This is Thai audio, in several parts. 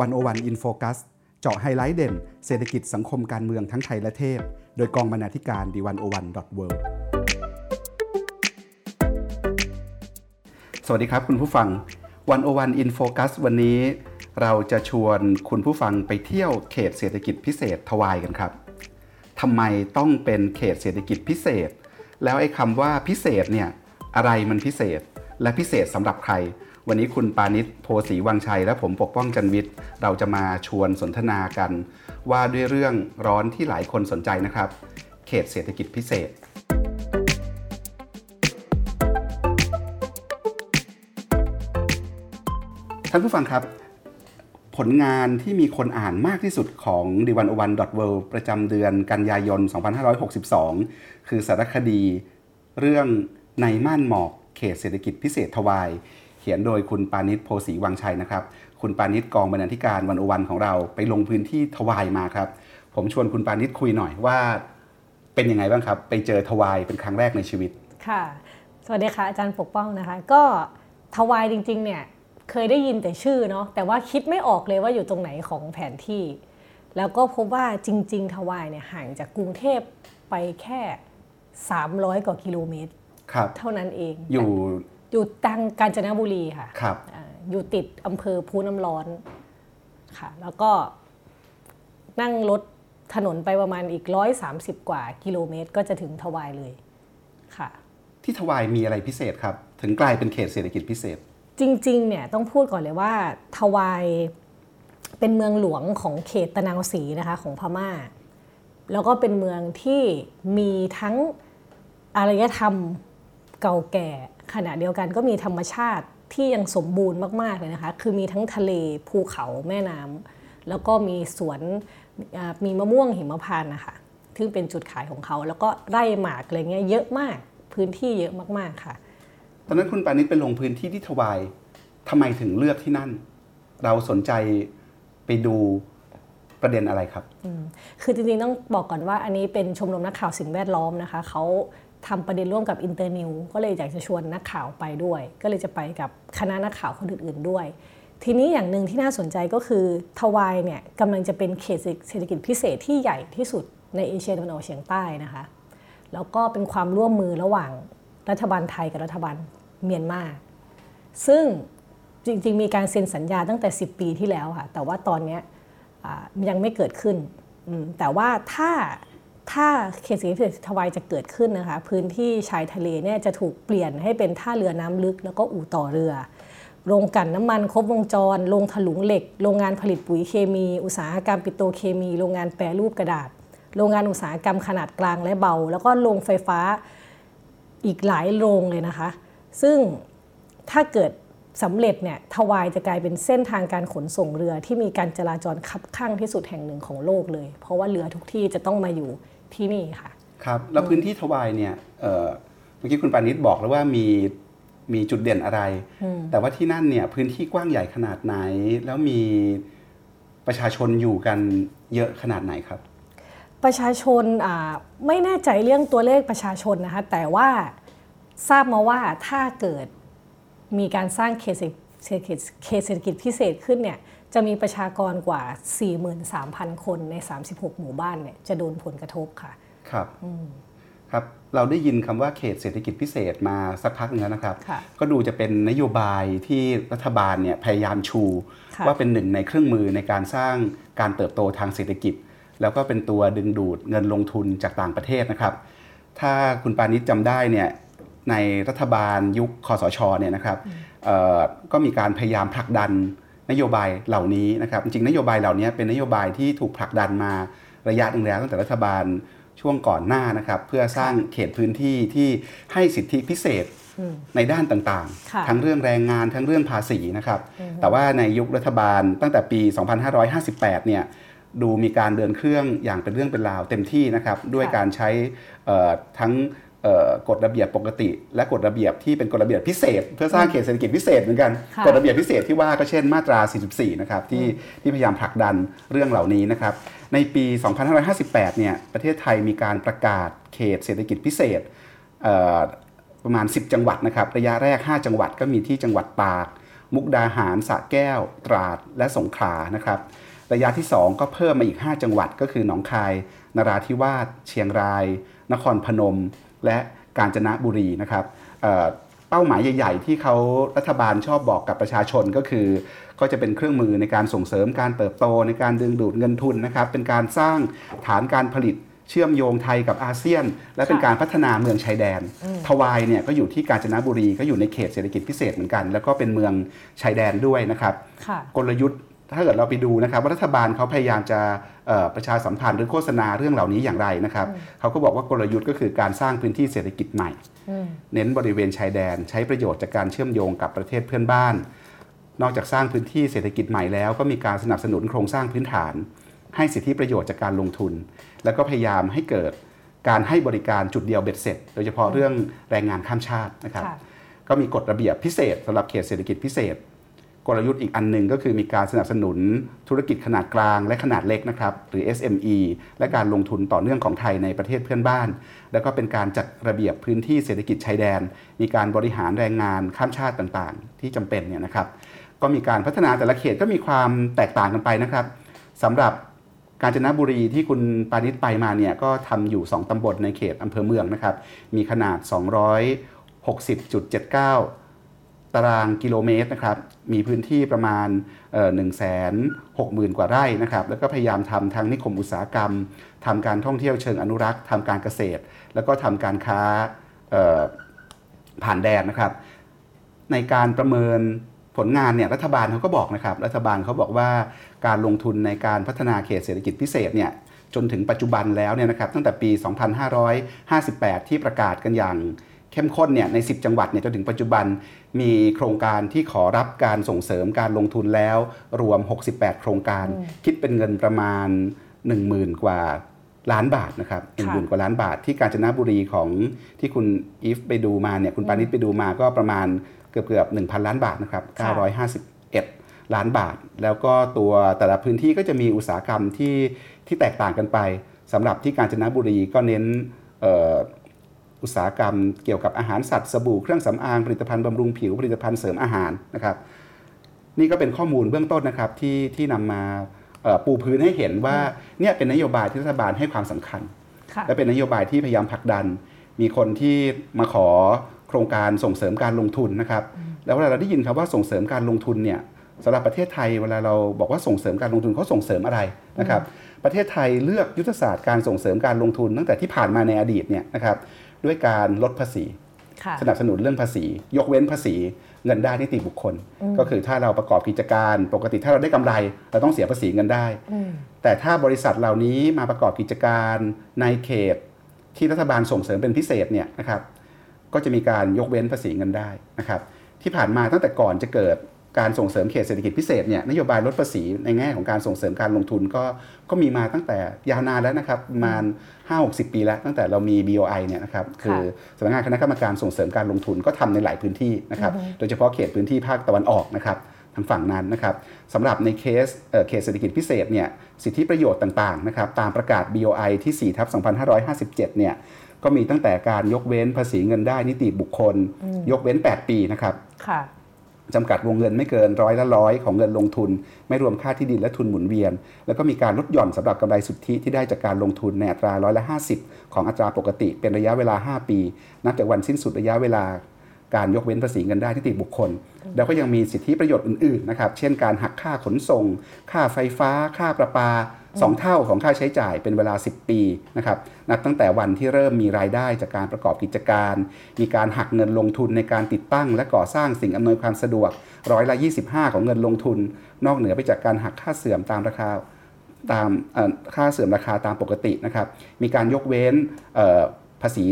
One-O-One In Focus เจาะไฮไลท์เด่น เศรษฐกิจสังคมการเมืองทั้งไทยและเทศโดยกองบรรณาธิการ The One-O-One dot World สวัสดีครับคุณผู้ฟัง One-O-One In Focus วันนี้เราจะชวนคุณผู้ฟังไปเที่ยวเขตเศรษฐกิจพิเศษทวายกันครับทำไมต้องเป็นเขตเศรษฐกิจพิเศษ แล้วไอ้คำว่าพิเศษเนี่ยอะไรมันพิเศษ และพิเศษสำหรับใคร วันนี้คุณปานิชโพสีวังชัย และผมปกป้องจันวิทย์ เราจะมาชวนสนทนากัน ว่าด้วยเรื่องร้อนที่หลายคนสนใจนะครับ เขตเศรษฐกิจพิเศษ ท่านผู้ฟังครับ ผลงานที่มีคนอ่านมากที่สุดของดิวันอวันดอทเวประจำเดือนกันยายน 2562 คือสารคดี เรื่องในม่านหมอกเขตเศรษฐกิจพิเศษทวาย เขียนโดยคุณปานิชโพสีวังชัยนะครับ คุณปานิชกองบรรณาธิการวันอวันของเราไปลงพื้นที่ทวายมาครับ ผมชวนคุณปานิชคุยหน่อยว่า เป็นยังไงบ้างครับ ไปเจอทวายเป็นครั้งแรกในชีวิตค่ะ สวัสดีค่ะอาจารย์ปกป้องนะคะ ก็ทวายจริงๆเนี่ยเคยได้ยินแต่ชื่อเนาะแต่ว่าคิดไม่ออกเลยว่าอยู่ตรงไหนของแผนที่ แล้วก็พบว่าจริง ๆ ทวายเนี่ยห่างจากกรุงเทพไปแค่ 300 กว่ากิโลเมตรครับเท่านั้นเองอยู่ อยู่ตังกาญจนบุรีค่ะครับอ่าอยู่ติดอำเภอพูน้ำร้อนค่ะ แล้วก็นั่งรถถนนไปประมาณอีก130กว่ากิโลเมตร ก็จะถึงทวายเลยค่ะ ที่ทวายมีอะไรพิเศษครับ ถึงกลายเป็นเขตเศรษฐกิจพิเศษ จริงๆเนี่ยต้องพูดก่อนเลยว่าทวายเป็นเมืองหลวงของเขตตะนาวศรีนะคะของพม่า แล้วก็เป็นเมืองที่มีทั้งอารยธรรมเก่าแก่ ขณะเดียวกันก็มีธรรมชาติที่ยังสมบูรณ์มาก ๆ เลยนะคะ คือมีทั้งทะเลภูเขาแม่น้ำแล้วก็มีสวนอ่ามีมะม่วงหิมพานต์นะคะซึ่งเป็นจุดขายของเขา แล้วก็ไร่หมากอะไรเงี้ยเยอะมากพื้นที่เยอะมากๆค่ะ ตอนนั้นคุณปาณิสไปลงพื้นที่ที่ทวายทำไมถึงเลือกที่นั่น เราสนใจไปดูประเด็นอะไรครับ คือจริงๆต้องบอกก่อนว่าอันนี้เป็นชมรมนักข่าวสิ่งแวดล้อมนะคะเขา ทำประเด็นร่วมกับ Internews ก็เลยอยากจะชวนนักข่าวไปด้วย ก็เลยจะไปกับคณะนักข่าวคนอื่นๆด้วย ทีนี้อย่างหนึ่งที่น่าสนใจก็คือทวายเนี่ยกำลังจะเป็นเขตเศรษฐกิจพิเศษที่ใหญ่ที่สุดในเอเชียตะวันออกเฉียงใต้นะคะ แล้วก็เป็นความร่วมมือระหว่างรัฐบาลไทยกับรัฐบาลเมียนมา ซึ่งจริงๆ มีการเซ็นสัญญาตั้งแต่ 10 ปีที่แล้วค่ะ แต่ว่าตอนนี้ยังไม่เกิดขึ้น แต่ว่าถ้า ถ้าเขตเศรษฐกิจทวายจะเกิดขึ้นนะคะ พื้นที่ชายทะเลเนี่ยจะถูกเปลี่ยนให้เป็นท่าเรือน้ำลึก แล้วก็อู่ต่อเรือโรงกันน้ำมันครบวงจร โรงถลุงเหล็ก โรงงานผลิตปุ๋ยเคมี อุตสาหกรรมปิโตรเคมี โรงงานแปรรูปกระดาษ โรงงานอุตสาหกรรมขนาดกลางและเบา แล้วก็โรงไฟฟ้าอีกหลายโรงเลยนะคะ ซึ่งถ้าเกิดสำเร็จเนี่ยทวายจะกลายเป็นเส้นทางการขนส่งเรือที่มีการจราจรคับข้างที่สุดแห่งหนึ่งของโลกเลย เพราะว่าเรือทุกที่จะต้องมาอยู่ ที่นี่ค่ะ ครับแล้วพื้นที่ทวายเนี่ยเอ่อเมื่อกี้คุณปานิชบอกแล้วว่ามีมีจุดเด่นอะไร แต่ว่าที่นั่นเนี่ยพื้นที่กว้างใหญ่ขนาดไหน แล้วมีประชาชนอยู่กันเยอะขนาดไหนครับ ประชาชนอ่าไม่แน่ใจเรื่องตัวเลขประชาชนนะคะแต่ว่าทราบมาว่าถ้าเกิดมีการสร้างเขตเศรษฐกิจเขตเศรษฐกิจพิเศษขึ้นเนี่ย จะมีประชากรกว่า 43,000 คนใน 36 หมู่บ้านเนี่ยจะโดนผลกระทบค่ะ ครับครับ เราได้ยินคำว่าเขตเศรษฐกิจพิเศษมาสักพักหนึงแล้วนะครับค่ะก็ดูจะเป็นนโยบายที่รัฐบาลเนี่ยพยายามชูค่ะว่าเป็นหนึ่งในเครื่องมือในการสร้างการเติบโตทางเศรษฐกิจ แล้วก็เป็นตัวดึงดูดเงินลงทุนจากต่างประเทศนะครับ ถ้าคุณปานิชจำได้เนี่ยในรัฐบาลยุคคอสชเนี่ยนะครับเอ่อก็มีการพยายามผลักดัน นโยบายเหล่านี้นะครับจริงๆนโยบายเหล่านี้เป็นนโยบายที่ถูกผลักดันมาระยะหนึ่งแล้วตั้งแต่รัฐบาลช่วงก่อนหน้านะครับเพื่อสร้างเขตพื้นที่ที่ให้สิทธิพิเศษในด้านต่างค่ะๆทั้งเรื่องแรงงานทั้งเรื่องภาษีนะครับ แต่ว่าในยุครัฐบาลตั้งแต่ปี 2558 เนี่ยดูมีการเดินเครื่องอย่างเป็นเรื่องเป็นราวเต็มที่นะครับ ด้วยการใช้เอ่อทั้งเอ่อ กฎระเบียบปกติ และกฎระเบียบที่เป็นกฎระเบียบพิเศษ เพื่อสร้างเขตเศรษฐกิจพิเศษเหมือนกันค่ะกฎระเบียบพิเศษที่ว่าก็เช่นมาตรา 44 นะครับที่ที่พยายามผลักดันเรื่องเหล่านี้นะครับในปี 2558 เนี่ยประเทศไทยมีการประกาศเขตเศรษฐกิจพิเศษเอ่อประมาณ 10 จังหวัดนะครับระยะแรก 5 จังหวัดก็มีที่จังหวัดตาก มุกดาหารสระแก้ว ตราดและสงขลานะครับระยะที่ 2 ก็เพิ่มมาอีก 5 จังหวัดก็คือหนองคาย นราธิวาสเชียงราย นครพนม และกาญจนบุรีนะครับเป้าหมายใหญ่ ๆ ที่เขารัฐบาลชอบบอกกับประชาชนก็คือ ก็จะเป็นเครื่องมือในการส่งเสริมการเติบโตในการดึงดูดเงินทุนนะครับ เป็นการสร้างฐานการผลิตเชื่อมโยงไทยกับอาเซียน และเป็นการพัฒนาเมืองชายแดน ทวายเนี่ยก็อยู่ที่กาญจนบุรีก็อยู่ในเขตเศรษฐกิจพิเศษเหมือนกัน แล้วก็เป็นเมืองชายแดนด้วยนะครับกลยุทธ์ถ้าเกิดเราไปดูนะครับว่ารัฐบาลเขาพยายามจะ ประชาสัมพันธ์หรือโฆษณาเรื่องเหล่านี้อย่างไรนะครับเขาก็บอกว่ากลยุทธ์ก็คือการสร้างพื้นที่เศรษฐกิจใหม่ เน้นบริเวณชายแดน ใช้ประโยชน์จากการเชื่อมโยงกับประเทศเพื่อนบ้าน นอกจากสร้างพื้นที่เศรษฐกิจใหม่แล้วก็มีการสนับสนุนโครงสร้างพื้นฐาน ให้สิทธิประโยชน์จากการลงทุน แล้วก็พยายามให้เกิดการให้บริการจุดเดียวเบ็ดเสร็จ โดยเฉพาะเรื่องแรงงานข้ามชาตินะครับก็มีกฎระเบียบพิเศษสำหรับเขตเศรษฐกิจพิเศษ กลยุทธ์อีกอันหนึ่งก็คือมีการสนับสนุนธุรกิจขนาดกลางและขนาดเล็กนะครับหรือ SME และการลงทุนต่อเนื่องของไทยในประเทศเพื่อนบ้าน แล้วก็เป็นการจัดระเบียบพื้นที่เศรษฐกิจชายแดน มีการบริหารแรงงานข้ามชาติต่างๆ ที่จำเป็นเนี่ยนะครับก็มีการพัฒนาแต่ละเขตก็มีความแตกต่างกันไปนะครับสำหรับกาญจนบุรีที่คุณปานิชไปมาเนี่ยก็ทำอยู่ 2 ตำบลในเขตอำเภอเมืองนะครับ มีขนาด 260.79 ตารางกิโลเมตรนะครับ มีพื้นที่ประมาณ1นึ่งแสนหกหมื่นกว่าไร่นะครับ แล้วก็พยายามทำทางนิคมอุตสาหกรรม ทำการท่องเที่ยวเชิงอนุรักษ์ ทำการเกษตร แล้วก็ทำการค้าผ่านแดนนะครับ ในการประเมินผลงานเนี่ยรัฐบาลเขาก็บอกนะครับ รัฐบาลเขาบอกว่าการลงทุนในการพัฒนาเขตเศรษฐกิจพิเศษเนี่ยจนถึงปัจจุบันแล้วเนี่ยนะครับตั้งแต่ปี 2558 ที่ประกาศกันอย่างเข้มข้นเนี่ยใน 10 จังหวัดเนี่ยจนถึงปัจจุบัน มีโครงการที่ขอรับการส่งเสริมการลงทุนแล้ว รวม 68 โครงการ คิดเป็นเงินประมาณ 10,000 กว่าล้านบาทนะครับหนึ่งหมื่นกว่าล้านบาทที่กาญจนบุรีของที่คุณอีฟไปดูมาเนี่ยคุณปานิชไปดูมาก็ประมาณเกือบเกือบ1,000ล้านบาทนะครับ951ล้านบาท แล้วก็ตัวแต่ละพื้นที่ก็จะมีอุตสาหกรรมที่ที่แตกต่างกันไปสำหรับที่กาญจนบุรีก็เน้น อุตสาหกรรมเกี่ยวกับอาหารสัตว์สบู่เครื่องสำอางผลิตภัณฑ์บำรุงผิวผลิตภัณฑ์เสริมอาหารนะครับ นี่ก็เป็นข้อมูลเบื้องต้นนะครับที่ที่นำมาปูพื้นให้เห็นว่าเนี่ยเป็นนโยบายที่รัฐบาลให้ความสำคัญ และเป็นนโยบายที่พยายามผลักดัน มีคนที่มาขอโครงการส่งเสริมการลงทุนนะครับ แล้วเวลาเราได้ยินครับว่าส่งเสริมการลงทุนเนี่ยสำหรับประเทศไทยเวลาเราบอกว่าส่งเสริมการลงทุนเขาส่งเสริมอะไรนะครับ ประเทศไทยเลือกยุทธศาสตร์การส่งเสริมการลงทุน ตั้งแต่ที่ผ่านมาในอดีตเนี่ยนะครับ ด้วยการลดภาษี สนับสนุนเรื่องภาษี ยกเว้นภาษีเงินได้นิติบุคคล ก็คือถ้าเราประกอบกิจการ ปกติถ้าเราได้กำไร เราต้องเสียภาษีเงินได้ แต่ถ้าบริษัทเหล่านี้มาประกอบกิจการในเขต ที่รัฐบาลส่งเสริมเป็นพิเศษเนี่ยนะครับก็จะมีการยกเว้นภาษีเงินได้นะครับที่ผ่านมาตั้งแต่ก่อนจะเกิด การส่งเสริมเขตเศรษฐกิจพิเศษเนี่ยนโยบายลดภาษีในแง่ของการส่งเสริมการลงทุนก็ก็มีมาตั้งแต่ยาวนานแล้วนะครับประมาณ 5-60 ปีแล้ว ตั้งแต่เรามี BOI เนี่ยนะครับคือสำนักงานคณะกรรมการส่งเสริมการลงทุนก็ทำในหลายพื้นที่นะครับโดยเฉพาะเขตพื้นที่ภาคตะวันออกนะครับทางฝั่งนั้นนะครับสำหรับในเคสเขตเศรษฐกิจพิเศษเนี่ยสิทธิประโยชน์ต่างๆนะครับตามประกาศ BOI ที่4ทับ2557เนี่ยก็มีตั้งแต่การยกเว้นภาษีเงินได้นิติบุคคล ยกเว้น 8 ปีนะครับ จำกัดวงเงินไม่เกินร้อยละร้อยของเงินลงทุน ไม่รวมค่าที่ดินและทุนหมุนเวียน แล้วก็มีการลดหย่อนสำหรับกำไรสุทธิที่ได้จากการลงทุนในอัตราร้อยละ 50 ของอัตราปกติ เป็นระยะเวลา 5 ปี นับจากวันสิ้นสุดระยะเวลาการยกเว้นภาษีเงินได้ที่ติบุคคล แล้วก็ยังมีสิทธิประโยชน์อื่นๆนะครับ เช่นการหักค่าขนส่ง ค่าไฟฟ้า ค่าประปา สองเท่าของค่าใช้จ่ายเป็นเวลา 10 ปีนะครับนับตั้งแต่วันที่เริ่มมีรายได้จากการประกอบกิจการ มีการหักเงินลงทุนในการติดตั้ง และก่อสร้างสิ่งอำนวยความสะดวกร้อยละ25 ของเงินลงทุน นอกเหนือไปจากการหักค่าเสื่อมตามราคาตามค่าเสื่อมราคาตามปกตินะครับ มีการยกเว้นภาษี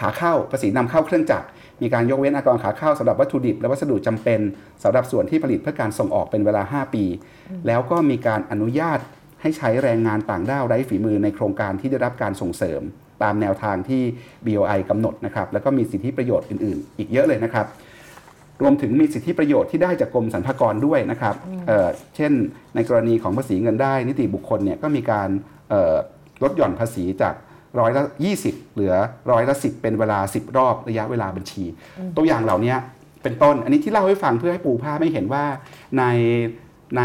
ขาเข้าภาษีนำเข้าเครื่องจักร มีการยกเว้นอากรขาเข้าสำหรับวัตถุดิบ และวัสดุจำเป็นสำหรับส่วนที่ผลิตเพื่อการส่งออกเป็นเวลา 5 ปี แล้วก็มีการอนุญาต ให้ใช้แรงงานต่างด้าวไร้ฝีมือในโครงการที่ได้รับการส่งเสริม ตามแนวทางที่ BOI กำหนดนะครับแล้วก็มีสิทธิประโยชน์อื่น ๆ อีกเยอะเลยนะครับ รวมถึงมีสิทธิประโยชน์ที่ได้จากกรมสรรพากรด้วยนะครับเเช่น ในกรณีของภาษีเงินได้ นิติบุคคลเนี่ยก็มีการลดหย่อนภาษีจากร้อยละ20 เหลือร้อยละ10 เป็นเวลา 10 รอบระยะเวลาบัญชี ตัวอย่างเหล่านี้เป็นต้น อันนี้ที่เล่าให้ฟังเพื่อให้ปูภาพไม่เห็นว่าในใน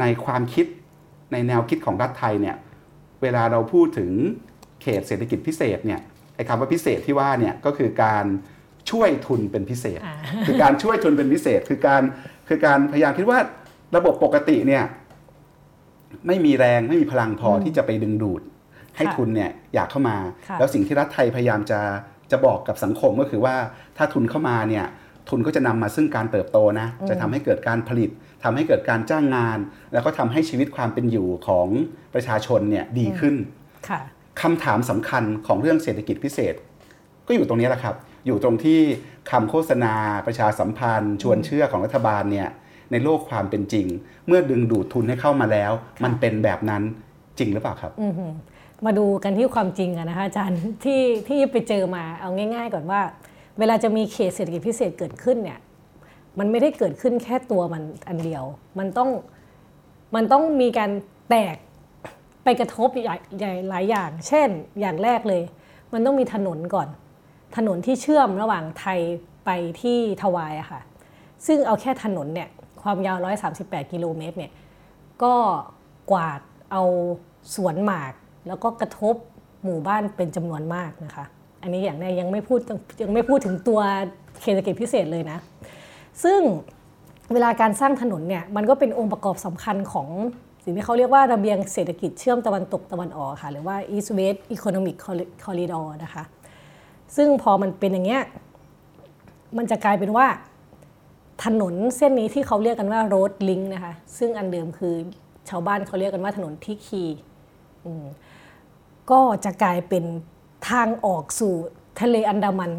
ในความคิด ในแนวคิดของรัฐไทยเนี่ยเวลาเราพูดถึงเขตเศรษฐกิจพิเศษเนี่ยไอ้คำว่าพิเศษที่ว่าเนี่ยก็คือการช่วยทุนเป็นพิเศษ คือการช่วยทุนเป็นพิเศษ คือการคือการพยายามคิดว่าระบบปกติเนี่ยไม่มีแรงไม่มีพลังพอที่จะไปดึงดูด ให้ทุนเนี่ยอยากเข้ามา แล้วสิ่งที่รัฐไทยพยายามจะจะบอกกับสังคมก็คือว่าถ้าทุนเข้ามาเนี่ยทุนก็จะนำมาซึ่งการเติบโตนะจะทำให้เกิดการผลิต ทำให้เกิดการจ้างงาน แล้วก็ทำให้ชีวิตความเป็นอยู่ของประชาชนเนี่ยดีขึ้นคำถามสำคัญของเรื่องเศรษฐกิจพิเศษ ก็อยู่ตรงนี้แหละครับ อยู่ตรงที่คำโฆษณาประชาสัมพันธ์ ชวนเชื่อของรัฐบาลเนี่ยในโลกความเป็นจริง เมื่อดึงดูดทุนให้เข้ามาแล้ว มันเป็นแบบนั้นจริงหรือเปล่าครับมาดูกันที่ความจริงกันนะคะอาจารย์ที่ที่ไปเจอมาเอาง่าย ๆ ก่อนว่า เวลาจะมีเขตเศรษฐกิจพิเศษเกิดขึ้นเนี่ย มันไม่ได้เกิดขึ้นแค่ตัวมันอันเดียว มันต้องมันต้องมีการแตกไปกระทบใหญ่หลายอย่าง เช่นอย่างแรกเลย มันต้องมีถนนก่อน ถนนที่เชื่อมระหว่างไทยไปที่ทวายอะค่ะ ซึ่งเอาแค่ถนนเนี่ยความยาว 138 กิโลเมตรเนี่ยก็กวาดเอาสวนหมาก แล้วก็กระทบหมู่บ้านเป็นจำนวนมากนะคะ อันนี้อย่างแรกยังไม่พูดยังไม่พูดถึงตัวเขตเศรษฐกิจพิเศษเลยนะ ซึ่งเวลาการสร้างถนนเนี่ยมันก็เป็นองค์ประกอบสำคัญของสิ่งที่เขาเรียกว่าระเบียงเศรษฐกิจเชื่อมตะวันตกตะวันออกค่ะ หรือว่า East West Economic Corridor นะคะ ซึ่งพอมันเป็นอย่างเงี้ยมันจะกลายเป็นว่าถนนเส้นนี้ที่เขาเรียกกันว่า road link นะคะ ซึ่งอันเดิมคือชาวบ้านเขาเรียกกันว่าถนนที่คีก็จะกลายเป็นทางออกสู่ทะเลอันดามัน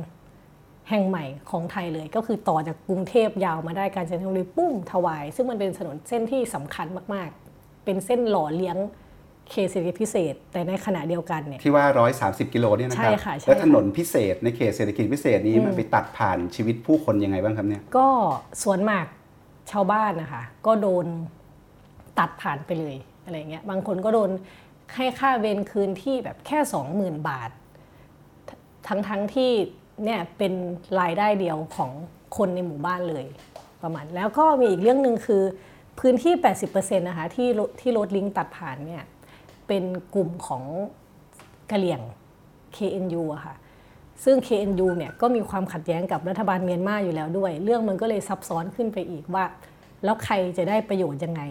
แห่งใหม่ของไทยเลยก็คือต่อจากกรุงเทพยาวมาได้การจันทบุรีปุ้งถวาย ซึ่งมันเป็นถนนเส้นที่สำคัญมากๆ เป็นเส้นหล่อเลี้ยงเคเศรษฐกิจพิเศษ แต่ในขณะเดียวกันเนี่ยที่ว่า 130 กิโลเนี่ยนะครับแล้วถนนพิเศษในเขตเศรษฐกิจพิเศษนี้มันไปตัดผ่านชีวิตผู้คนยังไงบ้างครับเนี่ยก็ส่วนมากชาวบ้านนะคะก็โดนตัดผ่านไปเลยอะไรเงี้ยบางคนก็โดนให้ค่าเวรคืนที่แบบแค่สองหมื่นบาท ทั้งทั้งที่ เนี่ยเป็นรายได้เดียวของคนในหมู่บ้านเลยประมาณ แล้วก็มีอีกเรื่องหนึ่งคือพื้นที่ 80%นะคะที่ที่รถลิงตัดผ่านเนี่ยเป็นกลุ่มของกะเหลี่ยง KNU อะค่ะ ซึ่ง KNU เนี่ยก็มีความขัดแย้งกับรัฐบาลเมียนมาอยู่แล้วด้วย เรื่องมันก็เลยซับซ้อนขึ้นไปอีกว่า แล้วใครจะได้ประโยชน์ยังไง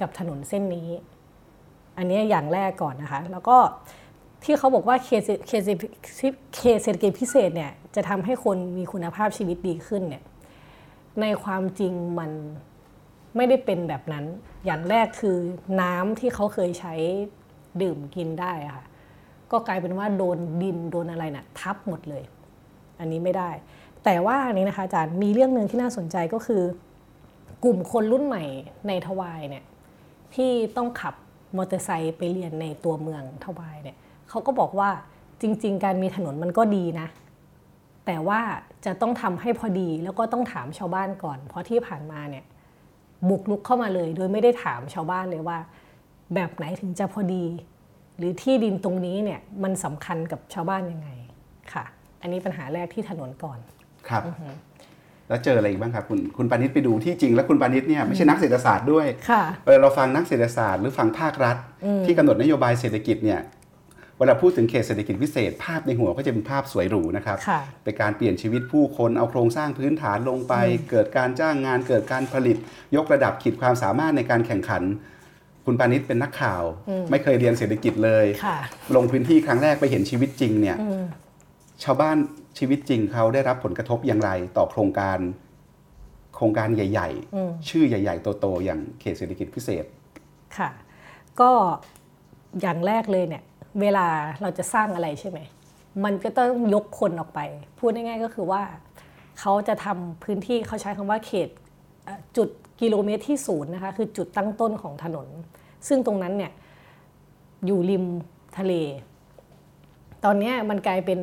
กับถนนเส้นนี้ อันนี้อย่างแรกก่อนนะคะ แล้วก็ ที่เขาบอกว่าเคสเคสเคสเศรษฐกิจพิเศษเนี่ยจะทำให้คนมีคุณภาพชีวิตดีขึ้นเนี่ยในความจริงมันไม่ได้เป็นแบบนั้น อย่างแรกคือน้ำที่เขาเคยใช้ดื่มกินได้ค่ะ ก็กลายเป็นว่าโดนดินโดนอะไรนะ่ะทับหมดเลย อันนี้ไม่ได้ แต่ว่าอันนี้นะคะอาจารย์มีเรื่องหนึ่งที่น่าสนใจก็คือ กลุ่มคนรุ่นใหม่ในทวายเนี่ยที่ต้องขับมอเตอร์ไซค์ไปเรียนในตัวเมืองทวายเนี่ย เขาก็บอกว่าจริง ๆ การมีถนนมันก็ดีนะ แต่ว่าจะต้องทำให้พอดีแล้วก็ต้องถามชาวบ้านก่อน เพราะที่ผ่านมาเนี่ยบุกลุกเข้ามาเลย โดยไม่ได้ถามชาวบ้านเลยว่า แบบไหนถึงจะพอดี หรือที่ดินตรงนี้เนี่ยมันสำคัญกับชาวบ้านยังไงค่ะ อันนี้ปัญหาแรกที่ถนนก่อนครับแล้วเจออะไรอีกบ้างครับคุณคุณปานิชไปดูที่จริงแล้วคุณปานิชเนี่ยไม่ใช่นักเศรษฐศาสตร์ด้วยเวลาเราฟังนักเศรษฐศาสตร์หรือฟังภาครัฐ ที่กำหนดนโยบายเศรษฐกิจเนี่ย เวลาพูดถึงเขตเศรษฐกิจพิเศษ ภาพในหัวก็จะเป็นภาพสวยหรูนะครับเป็นการเปลี่ยนชีวิตผู้คนเอาโครงสร้างพื้นฐานลงไป เกิดการจ้างงานเกิดการผลิต ยกระดับขีดความสามารถในการแข่งขัน คุณปานิชเป็นนักข่าว ไม่เคยเรียนเศรษฐกิจเลย ลงพื้นที่ครั้งแรกไปเห็นชีวิตจริงเนี่ยชาวบ้านชีวิตจริงเขาได้รับผลกระทบอย่างไรต่อโครงการโครงการใหญ่ ๆ ชื่อใหญ่ ๆ โต ๆ อย่างเขตเศรษฐกิจพิเศษค่ะ ก็อย่างแรกเลยเนี่ย เวลาเราจะสร้างอะไรใช่ไหม มันก็ต้องยกคนออกไป พูดง่ายๆก็คือว่า เขาจะทำพื้นที่เขาใช้คำว่าเขตจุดกิโลเมตรที่ศูนย์นะคะ คือจุดตั้งต้นของถนน ซึ่งตรงนั้นเนี่ยอยู่ริมทะเล ตอนนี้มันกลายเป็น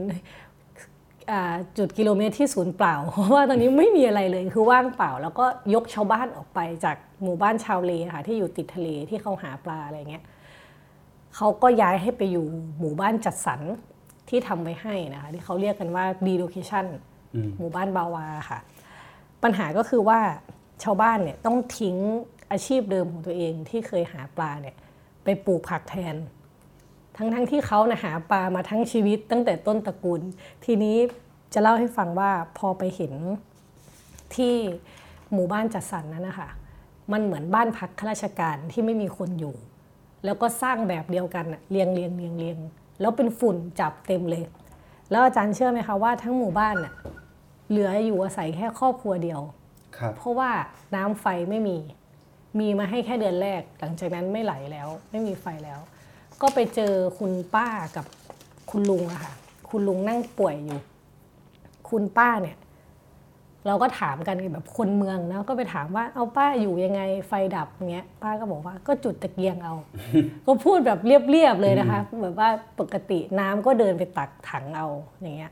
จุดกิโลเมตรที่ศูนย์เปล่า เพราะว่าตอนนี้ไม่มีอะไรเลยคือว่างเปล่า แล้วก็ยกชาวบ้านออกไปจากหมู่บ้านชาวเลค่ะที่อยู่ติดทะเลที่เขาหาปลาอะไรเงี้ย เขาก็ย้ายให้ไปอยู่หมู่บ้านจัดสรรที่ทำไว้ให้นะคะที่เขาเรียกกันว่า relocation หมู่บ้านบาวาค่ะ ปัญหาก็คือว่าชาวบ้านเนี่ยต้องทิ้งอาชีพเดิมของตัวเองที่เคยหาปลาเนี่ยไปปลูกผักแทน ทั้งๆทที่เขานะหาปลามาทั้งชีวิตตั้งแต่ต้นตระกูล ทีนี้จะเล่าให้ฟังว่าพอไปเห็นที่หมู่บ้านจัดสรรนั้นนะคะมันเหมือนบ้านพักข้าราชการที่ไม่มีคนอยู่ แล้วก็สร้างแบบเดียวกันเรียงเรียงเรียงเรียงแล้วเป็นฝุ่นจับเต็มเลย แล้วอาจารย์เชื่อไหมคะว่าทั้งหมู่บ้านน่ะเหลืออยู่อาศัยแค่ครอบครัวเดียวครับเพราะว่าน้ำไฟไม่มี มีมาให้แค่เดือนแรก หลังจากนั้นไม่ไหลแล้ว ไม่มีไฟแล้ว ก็ไปเจอคุณป้ากับคุณลุงอะค่ะ คุณลุงนั่งป่วยอยู่ คุณป้าเนี่ย เราก็ถามกันแบบคนเมืองนะก็ไปถามว่าเอาป้าอยู่ยังไงไฟดับเงี้ยป้าก็บอกว่าก็จุดตะเกียงเอา ก็พูดแบบเรียบๆเลยนะคะแบบว่าปกติน้ำก็เดินไปตักถังเอาอย่างเงี้ย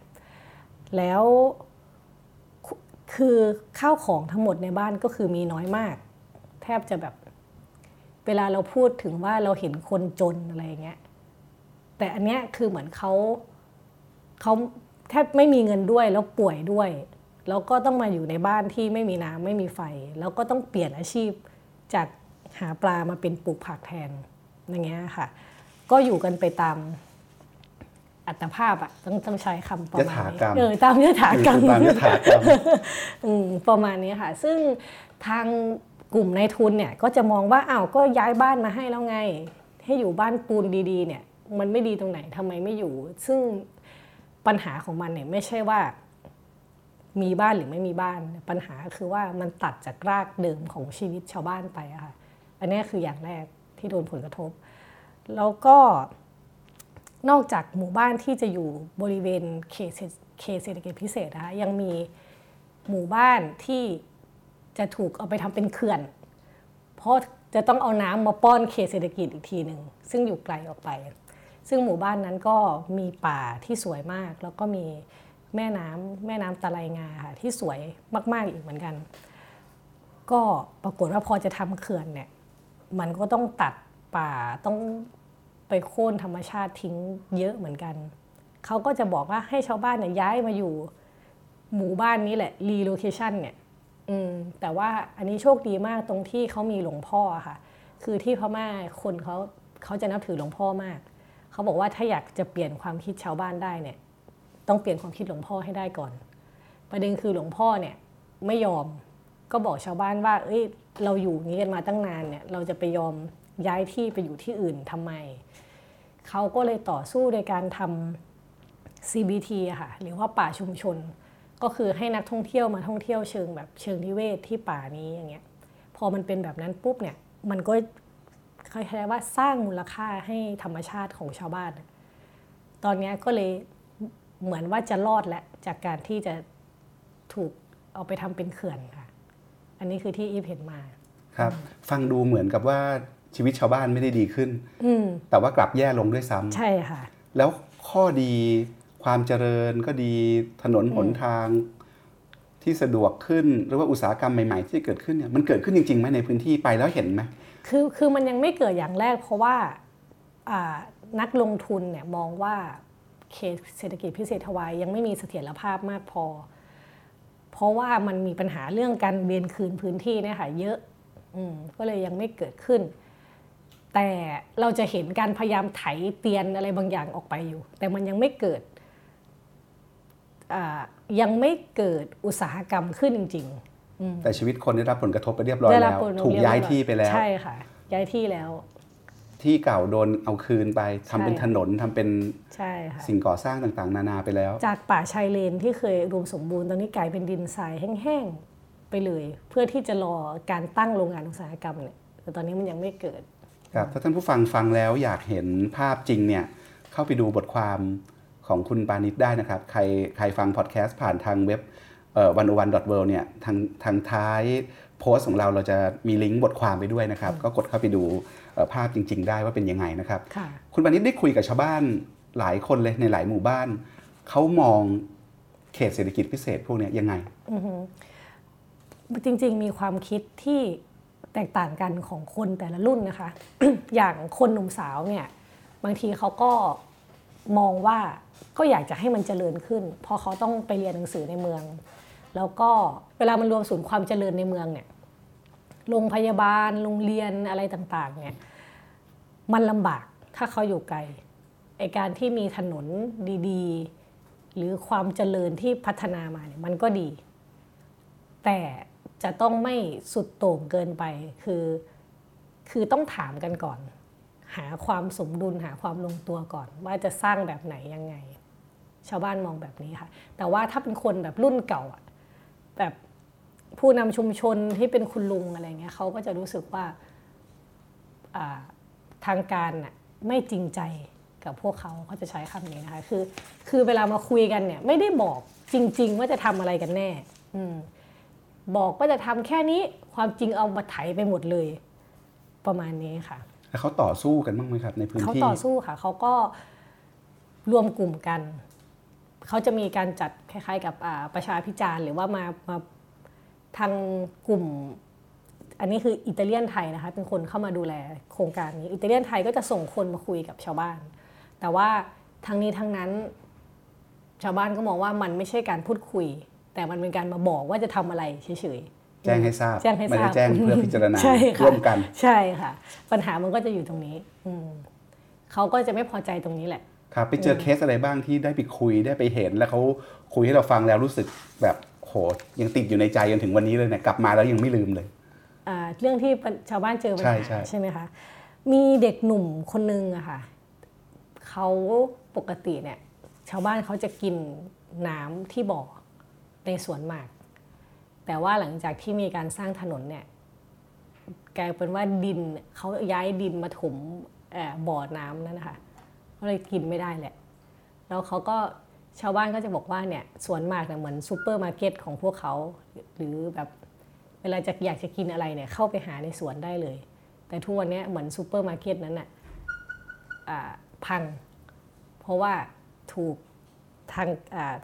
แล้วคือข้าวของทั้งหมดในบ้านก็คือมีน้อยมาก แทบจะแบบเวลาเราพูดถึงว่าเราเห็นคนจนอะไรเงี้ยแต่อันเนี้ยคือเหมือนเขาเขาแทบไม่มีเงินด้วยแล้วป่วยด้วย แล้วก็ต้องมาอยู่ในบ้านที่ไม่มีน้ำไม่มีไฟ แล้วก็ต้องเปลี่ยนอาชีพจากหาปลามาเป็นปลูกผักแทนอย่างเงี้ยค่ะ ก็อยู่กันไปตามอัตภาพอะต้องต้องใช้คำประมาณยถานี้กรรมเออตามยถากรรมตามยถากรรมอืมประมาณนี้ค่ะ ซึ่งทางกลุ่มนายทุนเนี่ยก็จะมองว่าอ้าวก็ย้ายบ้านมาให้แล้วไง ให้อยู่บ้านปูนดีๆ เนี่ย มันไม่ดีตรงไหนทำไมไม่อยู่ ซึ่งปัญหาของมันเนี่ยไม่ใช่ว่า มีบ้านหรือไม่มีบ้านปัญหาคือว่ามันตัดจากรากเดิมของชีวิตชาวบ้านไปอะค่ะอันนี้คืออย่างแรกที่โดนผลกระทบ แล้วก็นอกจากหมู่บ้านที่จะอยู่บริเวณเขตเศรษเขตเศรษฐกิจพิเศษนะคะยังมีหมู่บ้านที่จะถูกเอาไปทำเป็นเขื่อน เพราะจะต้องเอาน้ำมาป้อนเขตเศรษฐกิจอีกทีหนึ่งซึ่งอยู่ไกลออกไป ซึ่งหมู่บ้านนั้นก็มีป่าที่สวยมาก แล้วก็มี แม่น้ำแม่น้ำตะไลงาค่ะที่สวยมากๆอีกเหมือนกัน ก็ปรากฏว่าพอจะทำเขื่อนเนี่ยมันก็ต้องตัดป่าต้องไปโค่นธรรมชาติทิ้งเยอะเหมือนกัน เขาก็จะบอกว่าให้ชาวบ้านเนี่ยย้ายมาอยู่หมู่บ้านนี้แหละรีโลเคชันเนี่ยอืมแต่ว่าอันนี้โชคดีมากตรงที่เขามีหลวงพ่อค่ะ คือที่พม่าคนเขาเขาจะนับถือหลวงพ่อมาก เขาบอกว่าถ้าอยากจะเปลี่ยนความคิดชาวบ้านได้เนี่ย ต้องเปลี่ยนความคิดหลวงพ่อให้ได้ก่อน ประเด็นคือหลวงพ่อเนี่ยไม่ยอมก็บอกชาวบ้านว่า เอ้ย เราอยู่อย่างนี้กันมาตั้งนานเนี่ย เราจะไปยอมย้ายที่ไปอยู่ที่อื่นทำไม เขาก็เลยต่อสู้ในการทำ CBT อะค่ะ หรือว่าป่าชุมชน ก็คือให้นักท่องเที่ยวมาท่องเที่ยวเชิงแบบเชิงนิเวศที่ป่านี้อย่างเงี้ย พอมันเป็นแบบนั้นปุ๊บเนี่ย มันก็คล้ายๆว่าสร้างมูลค่าให้ธรรมชาติของชาวบ้าน ตอนเนี้ยก็เลย เหมือนว่าจะรอดแหละจากการที่จะถูกเอาไปทำเป็นเขื่อนค่ะ อันนี้คือที่อีฟเห็นมา ครับ ฟังดูเหมือนกับว่าชีวิตชาวบ้านไม่ได้ดีขึ้นอืมแต่ว่ากลับแย่ลงด้วยซ้ำใช่ค่ะ แล้วข้อดีความเจริญก็ดีถนนหนทางที่สะดวกขึ้นหรือว่าอุตสาหกรรมใหม่ ๆ ที่เกิดขึ้นเนี่ยมันเกิดขึ้นจริงๆไหมในพื้นที่ไปแล้วเห็นไหมคือคือมันยังไม่เกิดอย่างแรกเพราะว่าอ่านักลงทุนเนี่ยมองว่า เขตเศรษฐกิจพิเศษทวายยังไม่มีเสถียรภาพมากพอ เพราะว่ามันมีปัญหาเรื่องการเวียนคืนพื้นที่เนี่ยค่ะเยอะอืมก็เลยยังไม่เกิดขึ้น แต่เราจะเห็นการพยายามไถเตียนอะไรบางอย่างออกไปอยู่ แต่มันยังไม่เกิดอ่ายังไม่เกิดอุตสาหกรรมขึ้นจริงๆอืมแต่ชีวิตคนได้รับผลกระทบไปเรียบร้อยได้รับแล้วผลกระทบถูกย้ายเรีบร้อที่ไปแล้ว ใช่ค่ะ ย้ายที่แล้ว ที่เก่าโดนเอาคืนไปทำเป็นใช่ถนนทำเป็นใช่ค่ะสิ่งก่อสร้างต่างๆ นานาไปแล้ว จากป่าชายเลนที่เคยรวมสมบูรณ์ตอนนี้กลายเป็นดินทรายแห้งๆไปเลย เพื่อที่จะรอการตั้งโรงงานอุตสาหกรรมเนี่ยแต่ตอนนี้มันยังไม่เกิดครับถ้าท่านผู้ฟังฟังแล้วอยากเห็นภาพจริงเนี่ยเข้าไปดูบทความของคุณปานิชได้นะครับ ใครใครฟังพอดแคสต์ผ่านทางเว็บวันวันดอทเวเนี่ยทางทางท้าย โพสต์ของเราเราจะมีลิงก์บทความไปด้วยนะครับ ก็กดเข้าไปดูเอ่อภาพจริง ๆ ได้ว่าเป็นยังไงนะครับค่ะคุณปานิชได้คุยกับชาวบ้านหลายคนเลยในหลายหมู่บ้านเขามองเขตเศรษฐกิจพิเศษพวกเนี้ยยังไงจริง ๆ มีความคิดที่แตกต่างกันของคนแต่ละรุ่นนะคะ อย่างคนหนุ่มสาวเนี่ย บางทีเขาก็มองว่าก็อยากจะให้มันเจริญขึ้น เพราะเขาต้องไปเรียนหนังสือในเมือง แล้วก็เวลามันรวมศูนย์ความเจริญในเมืองเนี่ย โรงพยาบาลโรงเรียนอะไรต่างๆเนี่ยมันลำบากถ้าเขาอยู่ไกลไอการที่มีถนนดี ๆ หรือความเจริญที่พัฒนามาเนี่ยมันก็ดี แต่จะต้องไม่สุดโต่งเกินไปคือคือต้องถามกันก่อน หาความสมดุลหาความลงตัวก่อน ว่าจะสร้างแบบไหนยังไง ชาวบ้านมองแบบนี้ค่ะ แต่ว่าถ้าเป็นคนแบบรุ่นเก่าอะแบบ ผู้นำชุมชนที่เป็นคุณลุงอะไรเงี้ยเขาก็จะรู้สึกว่าทางการน่ะไม่จริงใจกับพวกเขาเขาจะใช้คำนี้นะคะคือคือเวลามาคุยกันเนี่ยไม่ได้บอกจริง ๆ ว่าจะทำอะไรกันแน่อืบอกว่าจะทำแค่นี้ความจริงเอามาไถไปหมดเลย ประมาณนี้ค่ะแล้วเขาต่อสู้กันบ้างไหมครับ ในพื้นที่เขาต่อสู้ค่ะเขาก็รวมกลุ่มกัน เขาจะมีการจัดคล้ายๆ กับประชาพิจารณ์หรือว่ามามา ทางกลุ่ม อันนี้คืออิตาเลียนไทยนะคะเป็นคนเข้ามาดูแลโครงการนี้ อิตาเลียนไทยก็จะส่งคนมาคุยกับชาวบ้าน แต่ว่าทั้งนี้ทั้งนั้นชาวบ้านก็มองว่ามันไม่ใช่การพูดคุย แต่มันเป็นการมาบอกว่าจะทำอะไรเฉยๆแจ้งให้ทราบแจ้งให้ทราบแจ้งเพื่อพิจารณาร่วมกัน ใช่ค่ะ ปัญหามันก็จะอยู่ตรงนี้ อืเขาก็จะไม่พอใจตรงนี้แหละครับไปเจอเคสอะไรบ้างที่ได้ไปคุยได้ไปเห็น แล้วเขาคุยให้เราฟังแล้วรู้สึกแบบ โหยังติดอยู่ในใจจนถึงวันนี้เลยเนี่ยกลับมาแล้วยังไม่ลืมเลยเรื่องที่ชาวบ้านเจอปัญหาใช่ไหมคะมีเด็กหนุ่มคนนึงอะค่ะเขาปกติเนี่ยชาวบ้านเขาจะกินน้ำที่บ่อในสวนหมาก แต่ว่าหลังจากที่มีการสร้างถนนเนี่ยกลายเป็นว่าดินเขาย้ายดินมาถมบ่อน้ำนั่นนะคะก็เลยกินไม่ได้แหละ แล้วเขาก็ ชาวบ้านก็จะบอกว่าเนี่ยสวนหมากเนี่ยเหมือนซูเปอร์มาร์เก็ตของพวกเขาหรือแบบเวลาจะอยากจะกินอะไรเนี่ยเข้าไปหาในสวนได้เลย แต่ทุกวันนี้เหมือนซูเปอร์มาร์เก็ตนั้นน่ะพัง เพราะว่าถูกทาง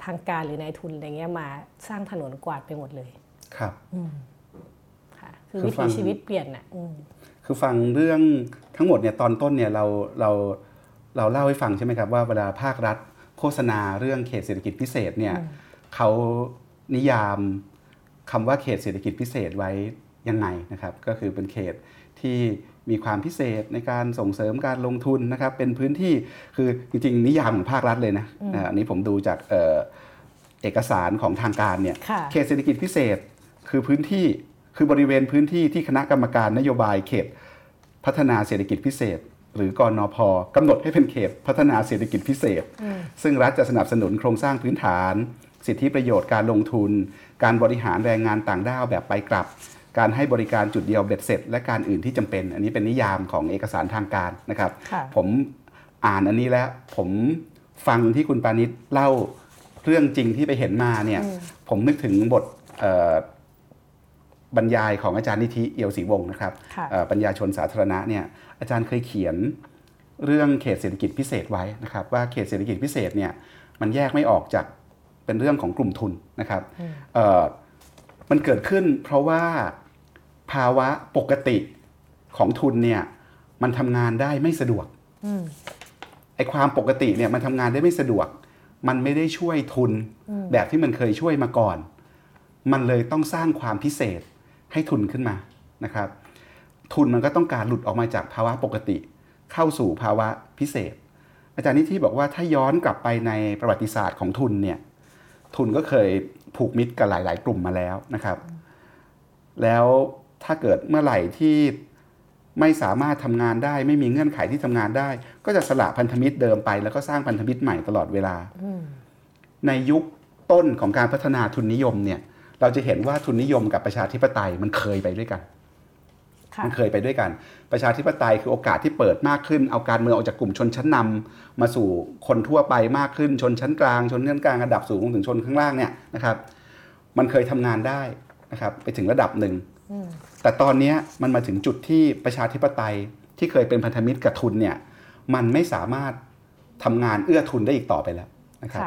ทางการหรือนายทุนอะไรเงี้ยมาสร้างถนนกวาดไปหมดเลย ครับค่ะคือวิถีชีวิตเปลี่ยนน่ะคือฟังเรื่องทั้งหมดเนี่ยตอนต้นเนี่ยเราเราเราเล่าให้ฟังใช่ไหมครับว่าเวลาภาครัฐ โฆษณาเรื่องเขตเศรษฐกิจพิเศษเนี่ยเขานิยามคำว่าเขตเศรษฐกิจพิเศษไว้ยังไงนะครับ ก็คือเป็นเขตที่มีความพิเศษในการส่งเสริมการลงทุนนะครับ เป็นพื้นที่คือจริงๆ นิยามของภาครัฐเลยนะอันนี้ผมดูจากเอกสารของทางการเนี่ยเขตเศรษฐกิจพิเศษคือพื้นที่คือบริเวณพื้นที่ที่คณะกรรมการนโยบายเขตพัฒนาเศรษฐกิจพิเศษ หรือกอนอพกำหนดให้เป็นเขตพัฒนาเศรษฐกิจพิเศษ ซึ่งรัฐจะสนับสนุนโครงสร้างพื้นฐาน สิทธิประโยชน์การลงทุน การบริหารแรงงานต่างด้าวแบบไปกลับ การให้บริการจุดเดียวเบ็ดเสร็จ และการอื่นที่จำเป็น อันนี้เป็นนิยามของเอกสารทางการนะครับ ผมอ่านอันนี้แล้วผมฟังที่คุณปานิชเล่าเรื่องจริงที่ไปเห็นมาเนี่ยผมนึกถึงบทบรรยายของอาจารย์นิธิเอียวศรีวงศ์นะครับปัญญาชนสาธารณะเนี่ย อาจารย์เคยเขียนเรื่องเขตเศรษฐกิจพิเศษไว้นะครับ ว่าเขตเศรษฐกิจพิเศษเนี่ยมันแยกไม่ออกจากเป็นเรื่องของกลุ่มทุนนะครับมันเกิดขึ้นเพราะว่าภาวะปกติของทุนเนี่ยมันทำงานได้ไม่สะดวกไอ้ความปกติเนี่ยมันทำงานได้ไม่สะดวก มันไม่ได้ช่วยทุนแบบที่มันเคยช่วยมาก่อน มันเลยต้องสร้างความพิเศษให้ทุนขึ้นมานะครับ ทุนมันก็ต้องการหลุดออกมาจากภาวะปกติ เข้าสู่ภาวะพิเศษ อาจารย์นิธิบอกว่าถ้าย้อนกลับไปในประวัติศาสตร์ของทุนเนี่ยทุนก็เคยผูกมิตรกับหลาย ๆ กลุ่มมาแล้วนะครับ แล้วถ้าเกิดเมื่อไหร่ที่ไม่สามารถทำงานได้ ไม่มีเงื่อนไขที่ทำงานได้ ก็จะสละพันธมิตรเดิมไป แล้วก็สร้างพันธมิตรใหม่ตลอดเวลา ในยุคต้นของการพัฒนาทุนนิยมเนี่ยเราจะเห็นว่าทุนนิยมกับประชาธิปไตยมันเคยไปด้วยกัน มันเคยไปด้วยกัน ประชาธิปไตยคือโอกาสที่เปิดมากขึ้น เอาการเมืองออกจากกลุ่มชนชั้นนำมาสู่คนทั่วไปมากขึ้นชนชั้นกลาง ชนชั้นกลางระดับสูงถึงชนข้างล่างเนี่ยนะครับ มันเคยทำงานได้นะครับไปถึงระดับหนึ่งแต่ตอนนี้มันมาถึงจุดที่ประชาธิปไตยที่เคยเป็นพันธมิตรกับทุนเนี่ยมันไม่สามารถทำงานเอื้อทุนได้อีกต่อไปแล้วนะครับ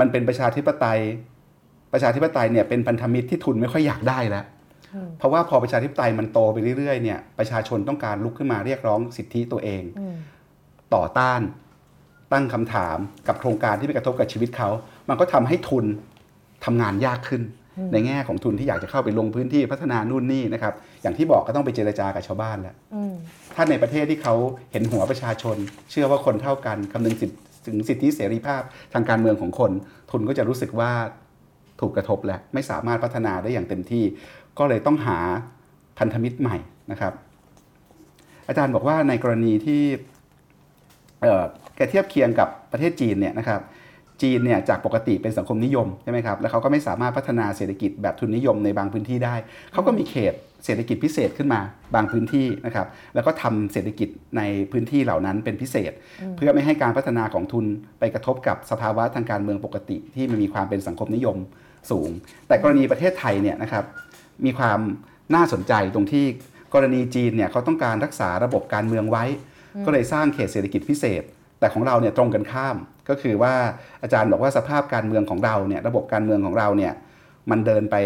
มันเป็นประชาธิปไตย ประชาธิปไตยเนี่ยเป็นพันธมิตรที่ทุนไม่ค่อยอยากได้แล้ว เพราะว่าพอประชาธิปไตยมันโตไปเรื่อยๆเนี่ยประชาชนต้องการลุกขึ้นมาเรียกร้องสิทธิตัวเอง ต่อต้านตั้งคำถามกับโครงการที่ไปกระทบกับชีวิตเขา มันก็ทำให้ทุนทำงานยากขึ้น ในแง่ของทุนที่อยากจะเข้าไปลงพื้นที่พัฒนานู่นนี่นะครับ อย่างที่บอกก็ต้องไปเจรจากับชาวบ้านแล้วอืมถ้าในประเทศที่เขาเห็นหัวประชาชน เชื่อว่าคนเท่ากันคำนึงสิทธิถึงสิทธิเสรีภาพทางการเมืองของคน ทุนก็จะรู้สึกว่าถูกกระทบแล้วไม่สามารถพัฒนาได้อย่างเต็มที่ ก็เลยต้องหาพันธมิตรใหม่นะครับ อาจารย์บอกว่าในกรณีที่เอ่อแกเทียบเคียงกับประเทศจีนเนี่ยนะครับจีนเนี่ยจากปกติเป็นสังคมนิยมใช่ไหมครับแล้วเขาก็ไม่สามารถพัฒนาเศรษฐกิจแบบทุนนิยมในบางพื้นที่ได้ เขาก็มีเขตเศรษฐกิจพิเศษขึ้นมาบางพื้นที่นะครับแล้วก็ทำเศรษฐกิจในพื้นที่เหล่านั้นเป็นพิเศษ เพื่อไม่ให้การพัฒนาของทุนไปกระทบกับสภาวะทางการเมืองปกติที่มันมีความเป็นสังคมนิยมสูง แต่กรณีประเทศไทยเนี่ยนะครับ มีความน่าสนใจตรงที่กรณีจีนเนี่ยเขาต้องการรักษาระบบการเมืองไว้ ก็เลยสร้างเขตเศรษฐกิจพิเศษ แต่ของเราเนี่ยตรงกันข้าม ก็คือว่าอาจารย์บอกว่าสภาพการเมืองของเราเนี่ยระบบการเมืองของเราเนี่ยมันเดินไป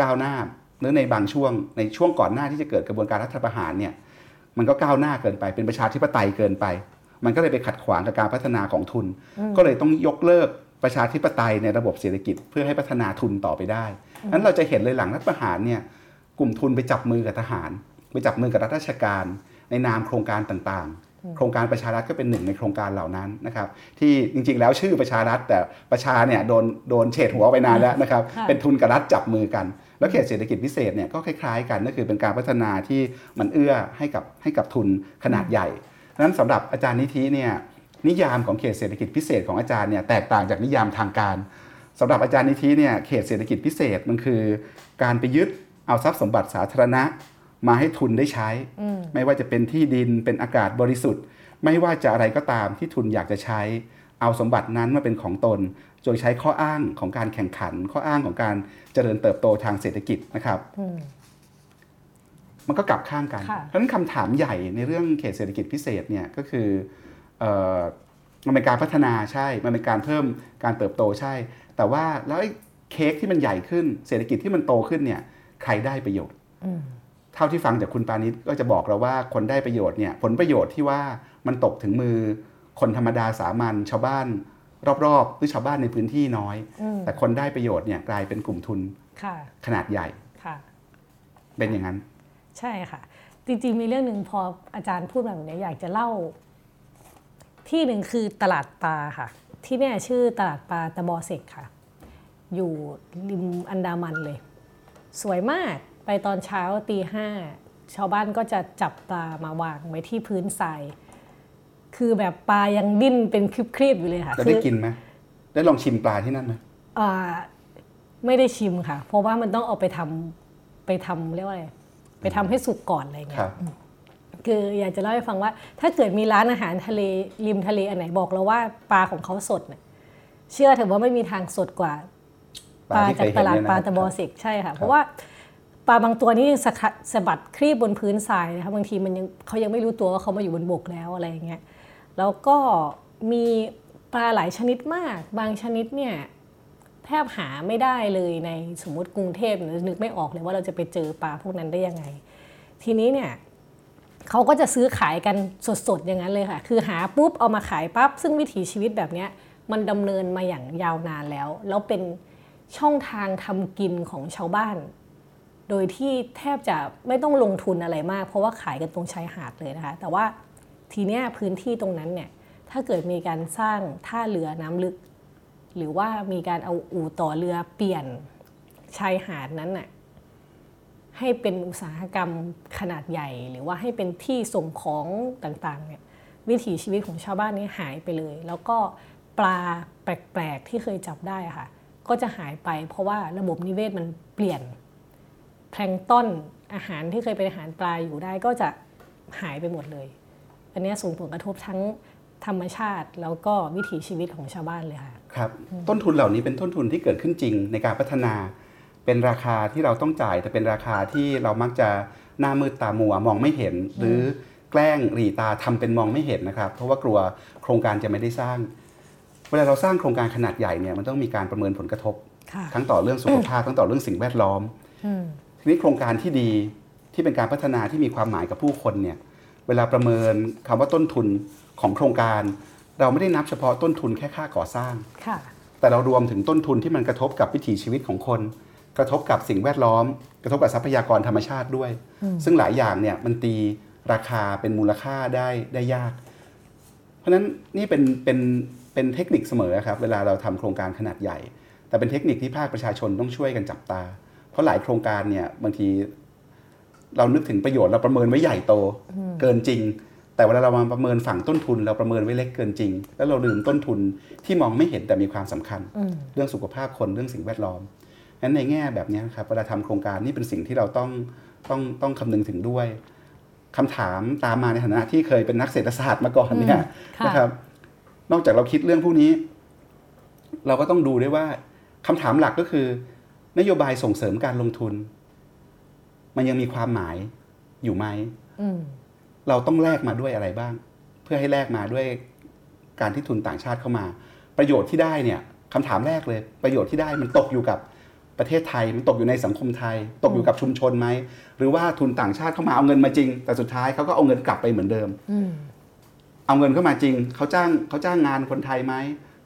ก้าวหน้าหรือในบางช่วงในช่วงก่อนหน้าที่จะเกิดกระบวนการรัฐประหารเนี่ยมันก็ก้าวหน้าเกินไปเป็นประชาธิปไตยเกินไป มันก็เลยไปขัดขวางกับการพัฒนาของทุน ก็เลยต้องยกเลิกประชาธิปไตยในระบบเศรษฐกิจเพื่อให้พัฒนาทุนต่อไปได้ นั้นเราจะเห็นเลยหลังรัฐประหารเนี่ยกลุ่มทุนไปจับมือกับทหาร ไปจับมือกับรัฐราชการ ในนามโครงการต่างๆ โครงการประชารัฐก็เป็นหนึ่งในโครงการเหล่านั้นนะครับ ที่จริงๆแล้วชื่อประชารัฐแต่ประชาเนี่ยโดนโดนเฉดหัวไปนานแล้วนะครับค่ะเป็นทุนกับรัฐจับมือกัน แล้วเขตเศรษฐกิจพิเศษเนี่ยก็คล้ายๆ กันก็คือเป็นการพัฒนาที่มันเอื้อให้กับให้กับทุนขนาดใหญ่ดังนั้นสำหรับอาจารย์นิธิเนี่ยนิยามของเขตเศรษฐกิจพิเศษของอาจารย์เนี่ยแตกต่างจากนิยามทางการ สำหรับอาจารย์นิธิเนี่ยเขตเศรษฐกิจพิเศษมันคือ การไปยึดเอาทรัพย์สมบัติสาธารณะ มาให้ทุนได้ใช้ ไม่ว่าจะเป็นที่ดินเป็นอากาศบริสุทธิ์ ไม่ว่าจะอะไรก็ตามที่ทุนอยากจะใช้ เอาสมบัตินั้นมาเป็นของตนโดยใช้ข้ออ้างของการแข่งขัน ข้ออ้างของการเจริญเติบโตทางเศรษฐกิจนะครับมันก็กลับข้างกันค่ะเพราะฉะนั้นคำถามใหญ่ในเรื่องเขตเศรษฐกิจพิเศษเนี่ยก็คือเออมันเป็นการพัฒนาใช่ มันเป็นการเพิ่มการเติบโตใช่ แต่ว่าแล้วไอ้เค้กที่มันใหญ่ขึ้นเศรษฐกิจที่มันโตขึ้นเนี่ยใครได้ประโยชน์เท่าที่ฟังจากคุณปานิชก็จะบอกเราว่าคนได้ประโยชน์เนี่ยผลประโยชน์ที่ว่ามันตกถึงมือคนธรรมดาสามัญชาวบ้าน รอบๆหรือชาวบ้านในพื้นที่น้อย แต่คนได้ประโยชน์เนี่ยกลายเป็นกลุ่มทุนค่ะขนาดใหญ่ค่ะเป็นอย่างนั้น ใช่ค่ะ จริงๆมีเรื่องหนึ่งพออาจารย์พูดแบบนี้อยากจะเล่า ที่หนึ่งคือตลาดปลาค่ะ ที่เนี่ยชื่อตลาดปลาตะบอเซกค่ะ อยู่ริมอันดามันเลย สวยมากไปตอนเช้าตีห้าชาวบ้านก็จะจับปลามาวางไว้ที่พื้นทราย คือแบบปลายังดิ้นเป็นคลิปๆอยู่เลยค่ะจะได้คือกินไหมได้ลองชิมปลาที่นั่นไหมอ่าไม่ได้ชิมค่ะ เพราะว่ามันต้องเอาไปทำไปทำเรียกว่าอะไรไปทำให้สุกก่อนอะไรคเงี้รัยบ คืออยากจะเล่าให้ฟังว่า ถ้าเกิดมีร้านอาหารทะเลริมทะเลอันไหนบอกเราว่าปลาของเขาสดเนี่ยเชื่อเถอะว่าไม่มีทางสดกว่า ปลาที่จากเคยตเห็นลาดเนี่ยนะปลาตะบอสิกใช่ค่ะ เพราะว่าปลาบางตัวนี่ยังสะขัดสะบัดครีบบนพื้นทรายนะคะบางทีมันยังเขายังไม่รู้ตัวว่าเขามาอยู่บนบกแล้วอะไรอย่างเงี้ยแล้วก็มีปลาหลายชนิดมาก บางชนิดเนี่ยแทบหาไม่ได้เลยในสมมติกรุงเทพเนี่ยนึกไม่ออกเลยว่าเราจะไปเจอปลาพวกนั้นได้ยังไง ทีนี้เนี่ย เขาก็จะซื้อขายกันสดๆอย่างนั้นเลยค่ะ คือหาปุ๊บเอามาขายปั๊บ ซึ่งวิถีชีวิตแบบนี้มันดำเนินมาอย่างยาวนานแล้ว แล้วเป็นช่องทางทำกินของชาวบ้าน โดยที่แทบจะไม่ต้องลงทุนอะไรมาก เพราะว่าขายกันตรงชายหาดเลยนะคะ แต่ว่าทีเนี้ยพื้นที่ตรงนั้นเนี่ย ถ้าเกิดมีการสร้างท่าเรือน้ำลึก หรือว่ามีการเอาอู่ต่อเรือเปลี่ยนชายหาดนั้นน่ะ ให้เป็นอุตสาหกรรมขนาดใหญ่ หรือว่าให้เป็นที่ส่งของต่างๆเนี่ยวิถีชีวิตของชาวบ้านนี้หายไปเลย แล้วก็ปลาแปลกๆที่เคยจับได้ค่ะ ก็จะหายไปเพราะว่าระบบนิเวศมันเปลี่ยนแพลงต้นอาหารที่เคยเป็นอาหารปลาอยู่ได้ก็จะหายไปหมดเลย อันนี้ส่งผลกระทบทั้งธรรมชาติแล้วก็วิถีชีวิตของชาวบ้านเลยค่ะ ครับ ต้นทุนเหล่านี้เป็นต้นทุนที่เกิดขึ้นจริงในการพัฒนา เป็นราคาที่เราต้องจ่าย แต่เป็นราคาที่เรามักจะหน้ามืดตามัวมองไม่เห็น หรือแกล้งหรีตาทำเป็นมองไม่เห็นนะครับ เพราะว่ากลัวโครงการจะไม่ได้สร้าง เวลาเราสร้างโครงการขนาดใหญ่เนี่ยมันต้องมีการประเมินผลกระทบค่ะทั้งต่อเรื่องสุขภาพทั้งต่อเรื่องสิ่งแวดล้อมอืมทีนี้โครงการที่ดีที่เป็นการพัฒนาที่มีความหมายกับผู้คนเนี่ยเวลาประเมินคำว่าต้นทุนของโครงการ เราไม่ได้นับเฉพาะต้นทุนแค่ค่าก่อสร้างค่ะแต่เรารวมถึงต้นทุนที่มันกระทบกับวิถีชีวิตของคน กระทบกับสิ่งแวดล้อม กระทบกับทรัพยากรธรรมชาติด้วย ซึ่งหลายอย่างเนี่ยมันตีราคาเป็นมูลค่าได้ได้ยาก เพราะฉะนั้นนี่เป็นเป็นเป็นเทคนิคเสมอครับ เวลาเราทำโครงการขนาดใหญ่ แต่เป็นเทคนิคที่ภาคประชาชนต้องช่วยกันจับตา เพราะหลายโครงการเนี่ยบางที เรานึกถึงประโยชน์เราประเมินไว้ใหญ่โตเกินจริง แต่เวลาเรามาประเมินฝั่งต้นทุน เราประเมินไว้เล็กเกินจริง แล้วเราลืมต้นทุนที่มองไม่เห็นแต่มีความสำคัญ เรื่องสุขภาพคนเรื่องสิ่งแวดล้อม นั้นในแง่แบบนี้ครับเวลาทำโครงการนี่เป็นสิ่งที่เราต้องต้องต้องคำนึงถึงด้วยคำถามตามมาในฐานะที่เคยเป็นนักเศรษฐศาสตร์มาก่อนเนี่ยค่ะนะครับ นอกจากเราคิดเรื่องพวกนี้ เราก็ต้องดูด้วยว่าคำถามหลักก็คือ นโยบายส่งเสริมการลงทุน มันยังมีความหมายอยู่ไหมอืมเราต้องแลกมาด้วยอะไรบ้าง เพื่อให้แลกมาด้วยการที่ทุนต่างชาติเข้ามา ประโยชน์ที่ได้เนี่ยคำถามแรกเลย ประโยชน์ที่ได้มันตกอยู่กับ ประเทศไทยมันตกอยู่ในสังคมไทย ตกอยู่กับชุมชนไหม หรือว่าทุนต่างชาติเข้ามาเอาเงินมาจริง แต่สุดท้ายเขาก็เอาเงินกลับไปเหมือนเดิมอืมเอาเงินเข้ามาจริงเขาจ้างเขาจ้างงานคนไทยไหม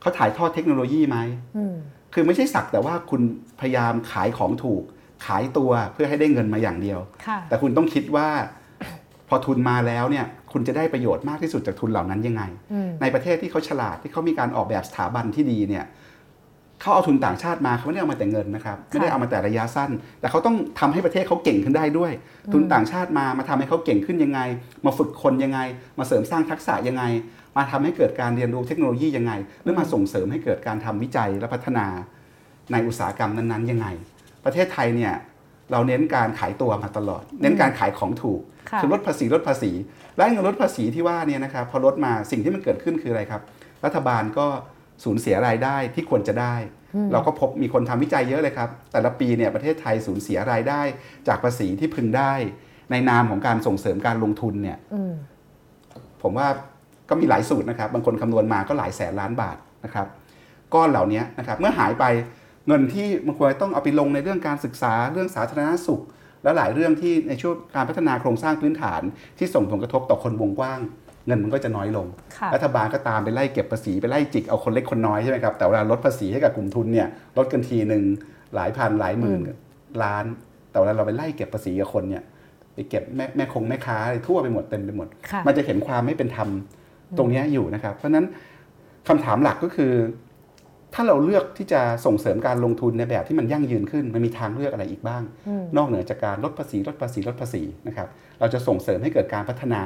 เขาถ่ายทอดเทคโนโลยีไหมอืมคือไม่ใช่สักแต่ว่าคุณพยายามขายของถูก ขายตัวเพื่อให้ได้เงินมาอย่างเดียวค่ะแต่คุณต้องคิดว่าพอทุนมาแล้วเนี่ยคุณจะได้ประโยชน์มากที่สุดจากทุนเหล่านั้นยังไงอืมในประเทศที่เขาฉลาดที่เขามีการออกแบบสถาบันที่ดีเนี่ย เขาเอาทุนต่างชาติมาเขาไม่ได้เอามาแต่เงินนะครับไม่ได้เอามาแต่ระยะสั้น แต่เขาต้องทำให้ประเทศเขาเก่งขึ้นได้ด้วย ทุนต่างชาติมามาทำให้เขาเก่งขึ้นยังไง มาฝึกคนยังไง มาเสริมสร้างทักษะยังไง มาทำให้เกิดการเรียนรู้เทคโนโลยียังไงหรือมาส่งเสริมให้เกิดการทำวิจัยและพัฒนาในอุตสาหกรรมนั้นๆยังไง ประเทศไทยเนี่ยเราเน้นการขายตัวมาตลอด เน้นการขายของถูกค่ะคือลดภาษีลดภาษี และเงินลดภาษีที่ว่าเนี่ยนะครับพอลดมาสิ่งที่มันเกิดขึ้นคืออะไรครับ รัฐบาลก็ สูญเสียรายได้ที่ควรจะได้ เราก็พบมีคนทำวิจัยเยอะเลยครับ แต่ละปีเนี่ยประเทศไทยสูญเสียรายได้ จากภาษีที่พึงได้ ในนามของการส่งเสริมการลงทุนเนี่ยอืมผมว่าก็มีหลายสูตรนะครับ บางคนคำนวณมาก็หลายแสนล้านบาทนะครับก้อนเหล่านี้นะครับเมื่อหายไปเงินที่มันควรต้องเอาไปลงในเรื่องการศึกษาเรื่องสาธารณสุข และหลายเรื่องที่ในช่วงการพัฒนาโครงสร้างพื้นฐานที่ส่งผลกระทบต่อคนวงกว้าง เงินมันก็จะน้อยลงค่ะรัฐบาลก็ตามไปไล่เก็บภาษีไปไล่จิกเอาคนเล็กคนน้อยใช่ไหมครับแต่เวลาลดภาษีให้กับกลุ่มทุนเนี่ยลดกันทีหนึ่งหลายพันหลายหมื่นล้าน แต่เวลาเราไปไล่เก็บภาษีกับคนเนี่ยไปเก็บแม่แม่คงแม่ค้าอะไรทั่วไปหมดเต็มไปหมดค่ะมันจะเห็นความไม่เป็นธรรมตรงเนี้ยอยู่นะครับ เพราะฉะนั้นคำถามหลักก็คือ ถ้าเราเลือกที่จะส่งเสริมการลงทุนในแบบที่มันยั่งยืนขึ้น มันมีทางเลือกอะไรอีกบ้างอืมนอกเหนือจากการลดภาษีลดภาษีลดภาษีนะครับ เราจะส่งเสริมให้เกิดการพัฒนา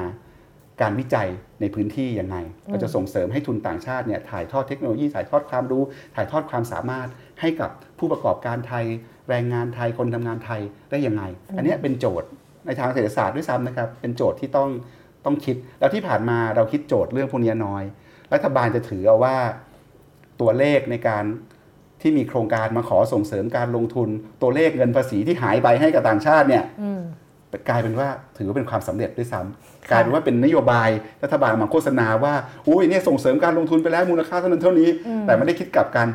การวิจัยในพื้นที่ยังไงเราจะส่งเสริมให้ทุนต่างชาติเนี่ยถ่ายทอดเทคโนโลยีถ่ายทอดความรู้ ถ่ายทอดความสามารถให้กับผู้ประกอบการไทย แรงงานไทยคนทำงานไทยได้ยังไง อันเนี้ยเป็นโจทย์ในทางเศรษฐศาสตร์ด้วยซ้ำนะครับ เป็นโจทย์ที่ต้องต้องคิด แล้วที่ผ่านมาเราคิดโจทย์เรื่องพวกนี้น้อย รัฐบาลจะถือเอาว่าตัวเลขในการที่มีโครงการมาขอส่งเสริมการลงทุน ตัวเลขเงินภาษีที่หายไปให้กับต่างชาติเนี่ยอืม กลายเป็นว่าถือว่าเป็นความสำเร็จด้วยซ้ำกลายเป็นว่าเป็นนโยบายรัฐบาลมาโฆษณาว่าอุ้ยเนี่ยส่งเสริมการลงทุนไปแล้วมูลค่าเท่านั้นเท่านี้ แต่ไม่ได้คิดกลับกัน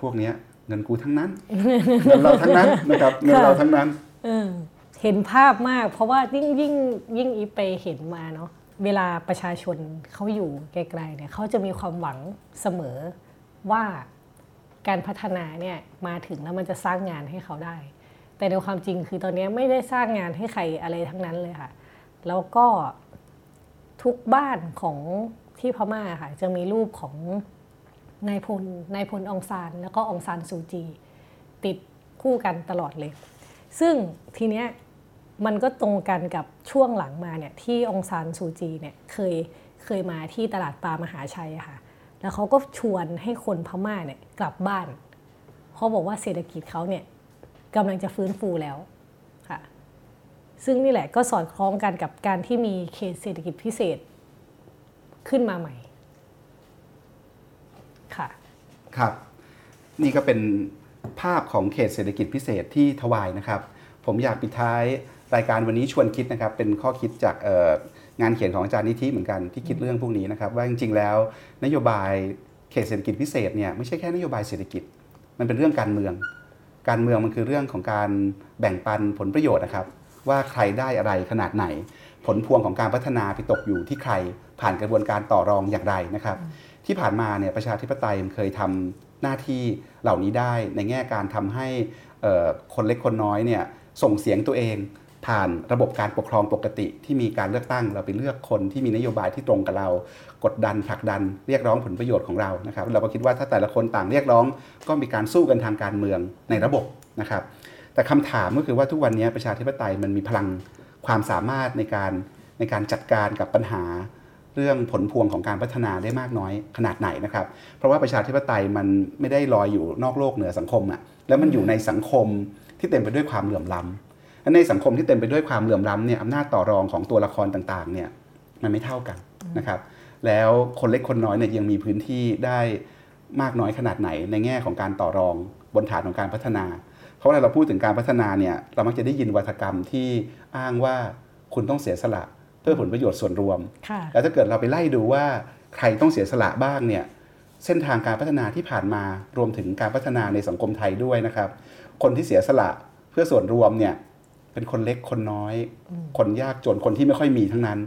พวกเนี้ยเงินกูทั้งนั้นเงินเราทั้งนั้นนะครับเงินเราทั้งนั้นเออเห็นภาพมาก เพราะว่ายิ่งยิ่งยิ่งอีฟไปเห็นมาเนาะเวลาประชาชนเขาอยู่ไกลๆเนี่ยเขาจะมีความหวังเสมอว่าการพัฒนาเนี่ยมาถึงแล้วมันจะสร้างงานให้เขาได้ แต่ในความจริงคือตอนนี้ไม่ได้สร้างงานให้ใครอะไรทั้งนั้นเลยค่ะ แล้วก็ทุกบ้านของที่พม่าค่ะ จะมีรูปของนายพลนายพลองซานแล้วก็องซานซูจี ติดคู่กันตลอดเลย ซึ่งทีเนี้ยมันก็ตรงกันกับช่วงหลังมาเนี่ยที่องซานซูจีเนี่ยเคยเคยมาที่ตลาดปลามหาชัยค่ะ แล้วเขาก็ชวนให้คนพม่าเนี่ยกลับบ้านเขาบอกว่าเศรษฐกิจเขาเนี่ย กำลังจะฟื้นฟูแล้วค่ะซึ่งนี่แหละก็สอดคล้องกันกับการที่มีเขตเศรษฐกิจพิเศษขึ้นมาใหม่ค่ะครับ นี่ก็เป็นภาพของเขตเศรษฐกิจพิเศษที่ทวายนะครับ ผมอยากปิดท้ายรายการวันนี้ชวนคิดนะครับ เป็นข้อคิดจากงานเขียนของอาจารย์นิธิเหมือนกันที่คิดเรื่องพวกนี้นะครับ ว่าจริง ๆ แล้ว นโยบายเขตเศรษฐกิจพิเศษเนี่ยไม่ใช่แค่นโยบายเศรษฐกิจ มันเป็นเรื่องการเมือง การเมืองมันคือเรื่องของการแบ่งปันผลประโยชน์นะครับ ว่าใครได้อะไรขนาดไหน ผลพวงของการพัฒนาไปตกอยู่ที่ใครผ่านกระบวนการต่อรองอย่างไรนะครับ ที่ผ่านมาเนี่ยประชาธิปไตยมันเคยทำหน้าที่เหล่านี้ได้ในแง่การทำให้คนเล็กคนน้อยเนี่ยส่งเสียงตัวเอง ผ่านระบบการปกครองปกติที่มีการเลือกตั้ง เราไปเลือกคนที่มีนโยบายที่ตรงกับเรา กดดันผลักดันเรียกร้องผลประโยชน์ของเรานะครับเราก็คิดว่าถ้าแต่ละคนต่างเรียกร้อง ก็มีการสู้กันทางการเมืองในระบบนะครับ แต่คำถามก็คือว่าทุกวันนี้ประชาธิปไตยมันมีพลังความสามารถในการในการจัดการกับปัญหาเรื่องผลพวงของการพัฒนาได้มากน้อยขนาดไหนนะครับ เพราะว่าประชาธิปไตยมันไม่ได้ลอยอยู่นอกโลกเหนือสังคมอะแล้วมันอยู่ในสังคมที่เต็มไปด้วยความเหลื่อมล้ำ ในสังคมที่เต็มไปด้วยความเหลื่อมล้ำเนี่ยอำนาจต่อรองของตัวละครต่างๆเนี่ยมันไม่เท่ากันนะครับ แล้วคนเล็กคนน้อยเนี่ยยังมีพื้นที่ได้มากน้อยขนาดไหนในแง่ของการต่อรองบนฐานของการพัฒนา เพราะเวลาเราพูดถึงการพัฒนาเนี่ยเรามักจะได้ยินวัฒกรรมที่อ้างว่าคุณต้องเสียสละเพื่อผลประโยชน์ส่วนรวม แล้วถ้าเกิดเราไปไล่ดูว่าใครต้องเสียสละบ้างเนี่ยเส้นทางการพัฒนาที่ผ่านมารวมถึงการพัฒนาในสังคมไทยด้วยนะครับ คนที่เสียสละเพื่อส่วนรวมเนี่ย เป็นคนเล็กคนน้อย คนยากจนคนที่ไม่ค่อยมีทั้งนั้น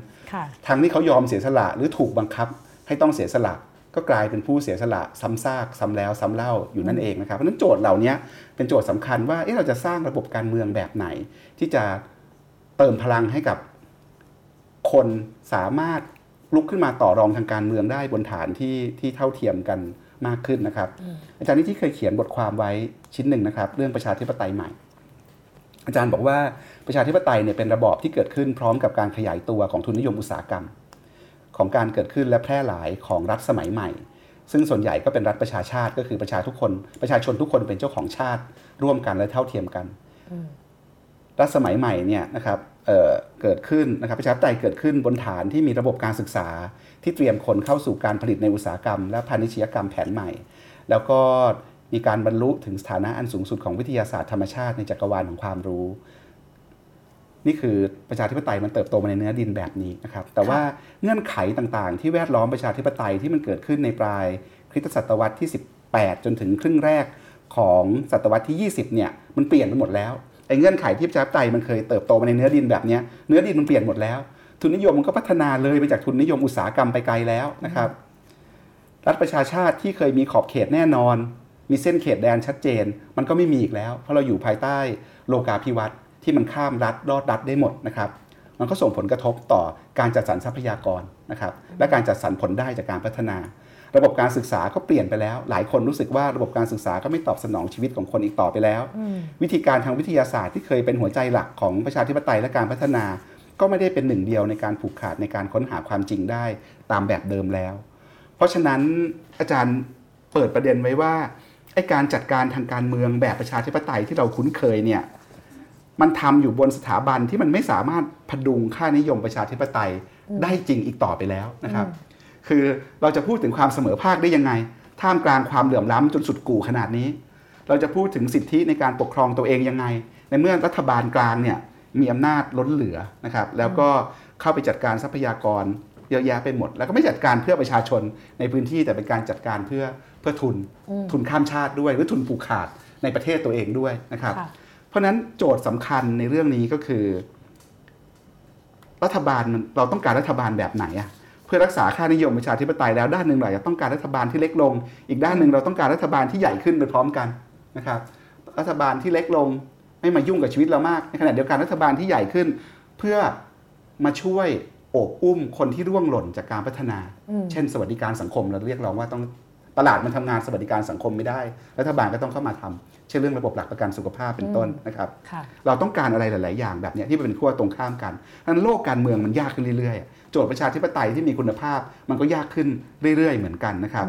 ทางที่เขายอมเสียสละหรือถูกบังคับให้ต้องเสียสละ ก็กลายเป็นผู้เสียสละซ้ำซากซ้ำแล้วซ้ำเล่าอยู่นั่นเองนะครับเพราะนั้นโจทย์เหล่านี้เป็นโจทย์สำคัญว่าเเราจะสร้างระบบการเมืองแบบไหน ที่จะเติมพลังให้กับคนสามารถลุกขึ้นมาต่อรองทางการเมืองได้บนฐานที่ที่เท่าเทียมกันมากขึ้นนะครับ อาจารย์นิที่เคยเขียนบทความไว้ชิ้นหนึ่งนะครับ เรื่องประชาธิปไตยใหม่ อาจารย์บอกว่าประชาธิปไตยเนี่ยเป็นระบอบที่เกิดขึ้นพร้อมกับการขยายตัวของทุนนิยมอุตสาหกรรม ของการเกิดขึ้นและแพร่หลายของรัฐสมัยใหม่ ซึ่งส่วนใหญ่ก็เป็นรัฐประชาชาติก็คือประชาทุกคน ประชาชนทุกคนเป็นเจ้าของชาติ ร่วมกันและเท่าเทียมกัน รัฐสมัยใหม่เนี่ยนะครับเเกิดขึ้นนะครับประชาธิปไตยเกิดขึ้นบนฐานที่มีระบบการศึกษา ที่เตรียมคนเข้าสู่การผลิตในอุตสาหกรรม และพาณิชยกรรมแผนใหม่ แล้วก็ มีการบรรลุถึงสถานะอันสูงสุดของวิทยาศาสตร์ธรรมชาติในจักรวาลของความรู้ นี่คือประชาธิปไตยมันเติบโตมาในเนื้อดินแบบนี้นะครับแต่ว่าเงื่อนไขต่างๆ ที่แวดล้อมประชาธิปไตยที่มันเกิดขึ้นในปลายคริสตศตวรรษที่ 18 จนถึงครึ่งแรกของศตวรรษที่ 20 เนี่ยมันเปลี่ยนไปหมดแล้วไอ้เงื่อนไขที่ประชาธิปไตยมันเคยเติบโตมาในเนื้อดินแบบนี้เนื้อดินมันเปลี่ยนหมดแล้ว ทุนนิยมมันก็พัฒนาเลยไปจากทุนนิยมอุตสาหกรรมไปไกลแล้วนะครับ รัฐประชาชาติที่เคยมีขอบเขตแน่นอน มีเส้นเขตแดนชัดเจน มันก็ไม่มีอีกแล้ว เพราะเราอยู่ภายใต้โลกาภิวัตน์ที่มันข้ามรัฐรอดรัฐได้หมดนะครับ มันก็ส่งผลกระทบต่อการจัดสรรทรัพยากรนะครับ และการจัดสรรผลได้จากการพัฒนา ระบบการศึกษาก็เปลี่ยนไปแล้ว หลายคนรู้สึกว่าระบบการศึกษาก็ไม่ตอบสนองชีวิตของคนอีกต่อไปแล้ว วิธีการทางวิทยาศาสตร์ที่เคยเป็นหัวใจหลักของประชาธิปไตยและการพัฒนา ก็ไม่ได้เป็นหนึ่งเดียวในการผูกขาดในการค้นหาความจริงได้ตามแบบเดิมแล้ว เพราะฉะนั้นอาจารย์เปิดประเด็นไว้ว่า ไอการจัดการทางการเมืองแบบประชาธิปไตยที่เราคุ้นเคยเนี่ยมันทำอยู่บนสถาบันที่มันไม่สามารถพดุงค่านิยมประชาธิปไตยได้จริงอีกต่อไปแล้วนะครับ คือเราจะพูดถึงความเสมอภาคได้ยังไง ท่ามกลางความเหลื่อมล้ำจนสุดกู่ขนาดนี้ เราจะพูดถึงสิทธิในการปกครองตัวเองยังไง ในเมื่อรัฐบาลกลางเนี่ยมีอำนาจล้นเหลือนะครับ แล้วก็เข้าไปจัดการทรัพยากรเยอะแยะไปหมด แล้วก็ไม่จัดการเพื่อประชาชนในพื้นที่แต่เป็นการจัดการเพื่อเพื่อทุนทุนข้ามชาติด้วย หรือทุนผูกขาดในประเทศตัวเองด้วยนะครับ เพราะนั้นโจทย์สำคัญในเรื่องนี้ก็คือ รัฐบาลเราต้องการรัฐบาลแบบไหนอะเพื่อรักษาค่านิยมประชาธิปไตยแล้วด้านหนึ่งเราจะต้องการรัฐบาลที่เล็กลง อีกด้านหนึ่งเราต้องการรัฐบาลที่ใหญ่ขึ้นไปพร้อมกันนะครับ รัฐบาลที่เล็กลงไม่มายุ่งกับชีวิตเรามากในขณะเดียวกันรัฐบาลที่ใหญ่ขึ้น เพื่อมาช่วยโอบอุ้มคนที่ร่วงหล่นจากการพัฒนา เช่น สวัสดิการสังคมเราเรียกร้องว่าต้อง ตลาดมันทำงานสวัสดิการสังคมไม่ได้ รัฐบาลก็ต้องเข้ามาทำเช่นเรื่องระบบหลักประกันสุขภาพเป็นต้นนะครับ เราต้องการอะไรหลาย ๆ อย่างแบบนี้ที่เป็นขั้วตรงข้ามกันนั้นโลกการเมืองมันยากขึ้นเรื่อย ๆ โจทย์ประชาธิปไตยที่มีคุณภาพ มันก็ยากขึ้นเรื่อย ๆ เหมือนกันนะครับ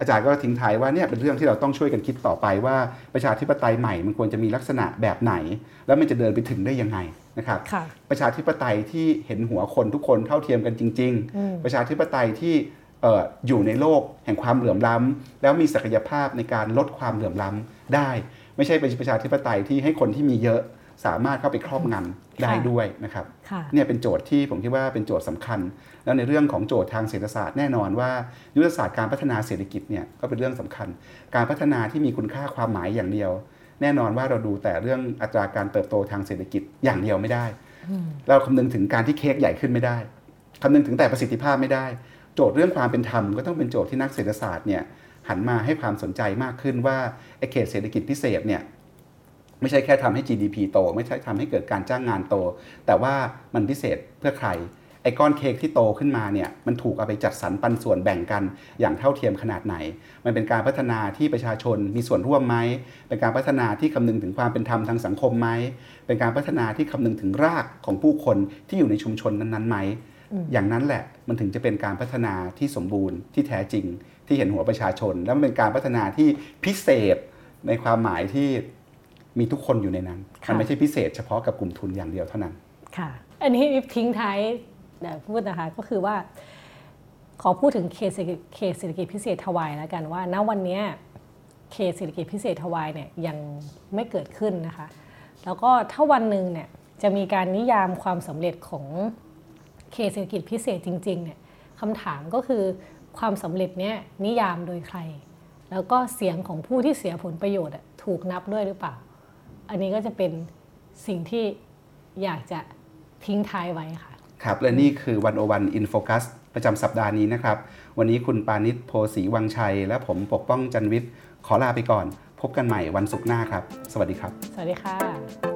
อาจารย์ก็ทิ้งท้ายว่าเนี่ยเป็นเรื่องที่เราต้องช่วยกันคิดต่อไปว่าประชาธิปไตยใหม่มันควรจะมีลักษณะแบบไหน แล้วมันจะเดินไปถึงได้ยังไงนะครับประชาธิปไตยที่เห็นหัวคนทุกคนเท่าเทียมกันจริง ๆ ประชาธิปไตยที่ อยู่ในโลกแห่งความเหลื่อมล้ำแล้วมีศักยภาพในการลดความเหลื่อมล้ำได้ ไม่ใช่เป็นประชาธิปไตยที่ให้คนที่มีเยอะสามารถเข้าไปครอบงำได้ด้วยนะครับเนี่ยเป็นโจทย์ที่ผมคิดว่าเป็นโจทย์สำคัญ แล้วในเรื่องของโจทย์ทางเศรษฐศาสตร์แน่นอนว่ายุทธศาสตร์การพัฒนาเศรษฐกิจเนี่ยก็เป็นเรื่องสำคัญ การพัฒนาที่มีคุณค่าความหมายอย่างเดียว แน่นอนว่าเราดูแต่เรื่องอัตราการเติบโตทางเศรษฐกิจอย่างเดียวไม่ได้ เราคำนึงถึงการที่เค้กใหญ่ขึ้นไม่ได้คำนึงถึงแต่ประสิทธิภาพไม่ได้ โจทย์เรื่องความเป็นธรรมก็ต้องเป็นโจทย์ที่นักเศรษฐศาสตร์เนี่ยหันมาให้ความสนใจมากขึ้นว่าไอเขตเศรษฐกิจพิเศษเนี่ยไม่ใช่แค่ทำให้ GDP โต ไม่ใช่ทำให้เกิดการจ้างงานโต แต่ว่ามันพิเศษเพื่อใคร ไอ้ก้อนเค้กที่โตขึ้นมาเนี่ยมันถูกเอาไปจัดสรรปันส่วนแบ่งกันอย่างเท่าเทียมขนาดไหน มันเป็นการพัฒนาที่ประชาชนมีส่วนร่วมไหม เป็นการพัฒนาที่คำนึงถึงความเป็นธรรมทางสังคมไหม เป็นการพัฒนาที่คำนึงถึงรากของผู้คนที่อยู่ในชุมชนนั้นๆไหม อย่างนั้นแหละมันถึงจะเป็นการพัฒนาที่สมบูรณ์ที่แท้จริงที่เห็นหัวประชาชน แล้วมันเป็นการพัฒนาที่พิเศษในความหมายที่มีทุกคนอยู่ในนั้นค่ะมันไม่ใช่พิเศษเฉพาะกับกลุ่มทุนอย่างเดียวเท่านั้นค่ะอันนี้ทิ้งท้ายเดี๋ยวพูดนะคะก็คือว่า ขอพูดถึงเขตเศรษฐกิจเขตเศรษฐกิจพิเศษทวายแล้วกันว่า ณวันเนี้ยเขตเศรษฐกิจพิเศษทวายเนี่ยยังไม่เกิดขึ้นนะคะ แล้วก็ถ้าวันหนึ่งเนี่ยจะมีการนิยามความสำเร็จของ เขตเศรษฐกิจพิเศษจริงๆเนี่ยคำถามก็คือความสำเร็จเนี่ยนิยามโดยใคร แล้วก็เสียงของผู้ที่เสียผลประโยชน์อะถูกนับด้วยหรือเปล่า อันนี้ก็จะเป็นสิ่งที่อยากจะทิ้งท้ายไว้ค่ะ ครับ และนี่คือวันโอวันอินโฟคัสประจำสัปดาห์นี้นะครับ วันนี้คุณปานิชโพสีวังชัย และผมปกป้องจันวิทย์ ขอลาไปก่อน พบกันใหม่วันศุกร์หน้าครับ สวัสดีครับ สวัสดีค่ะ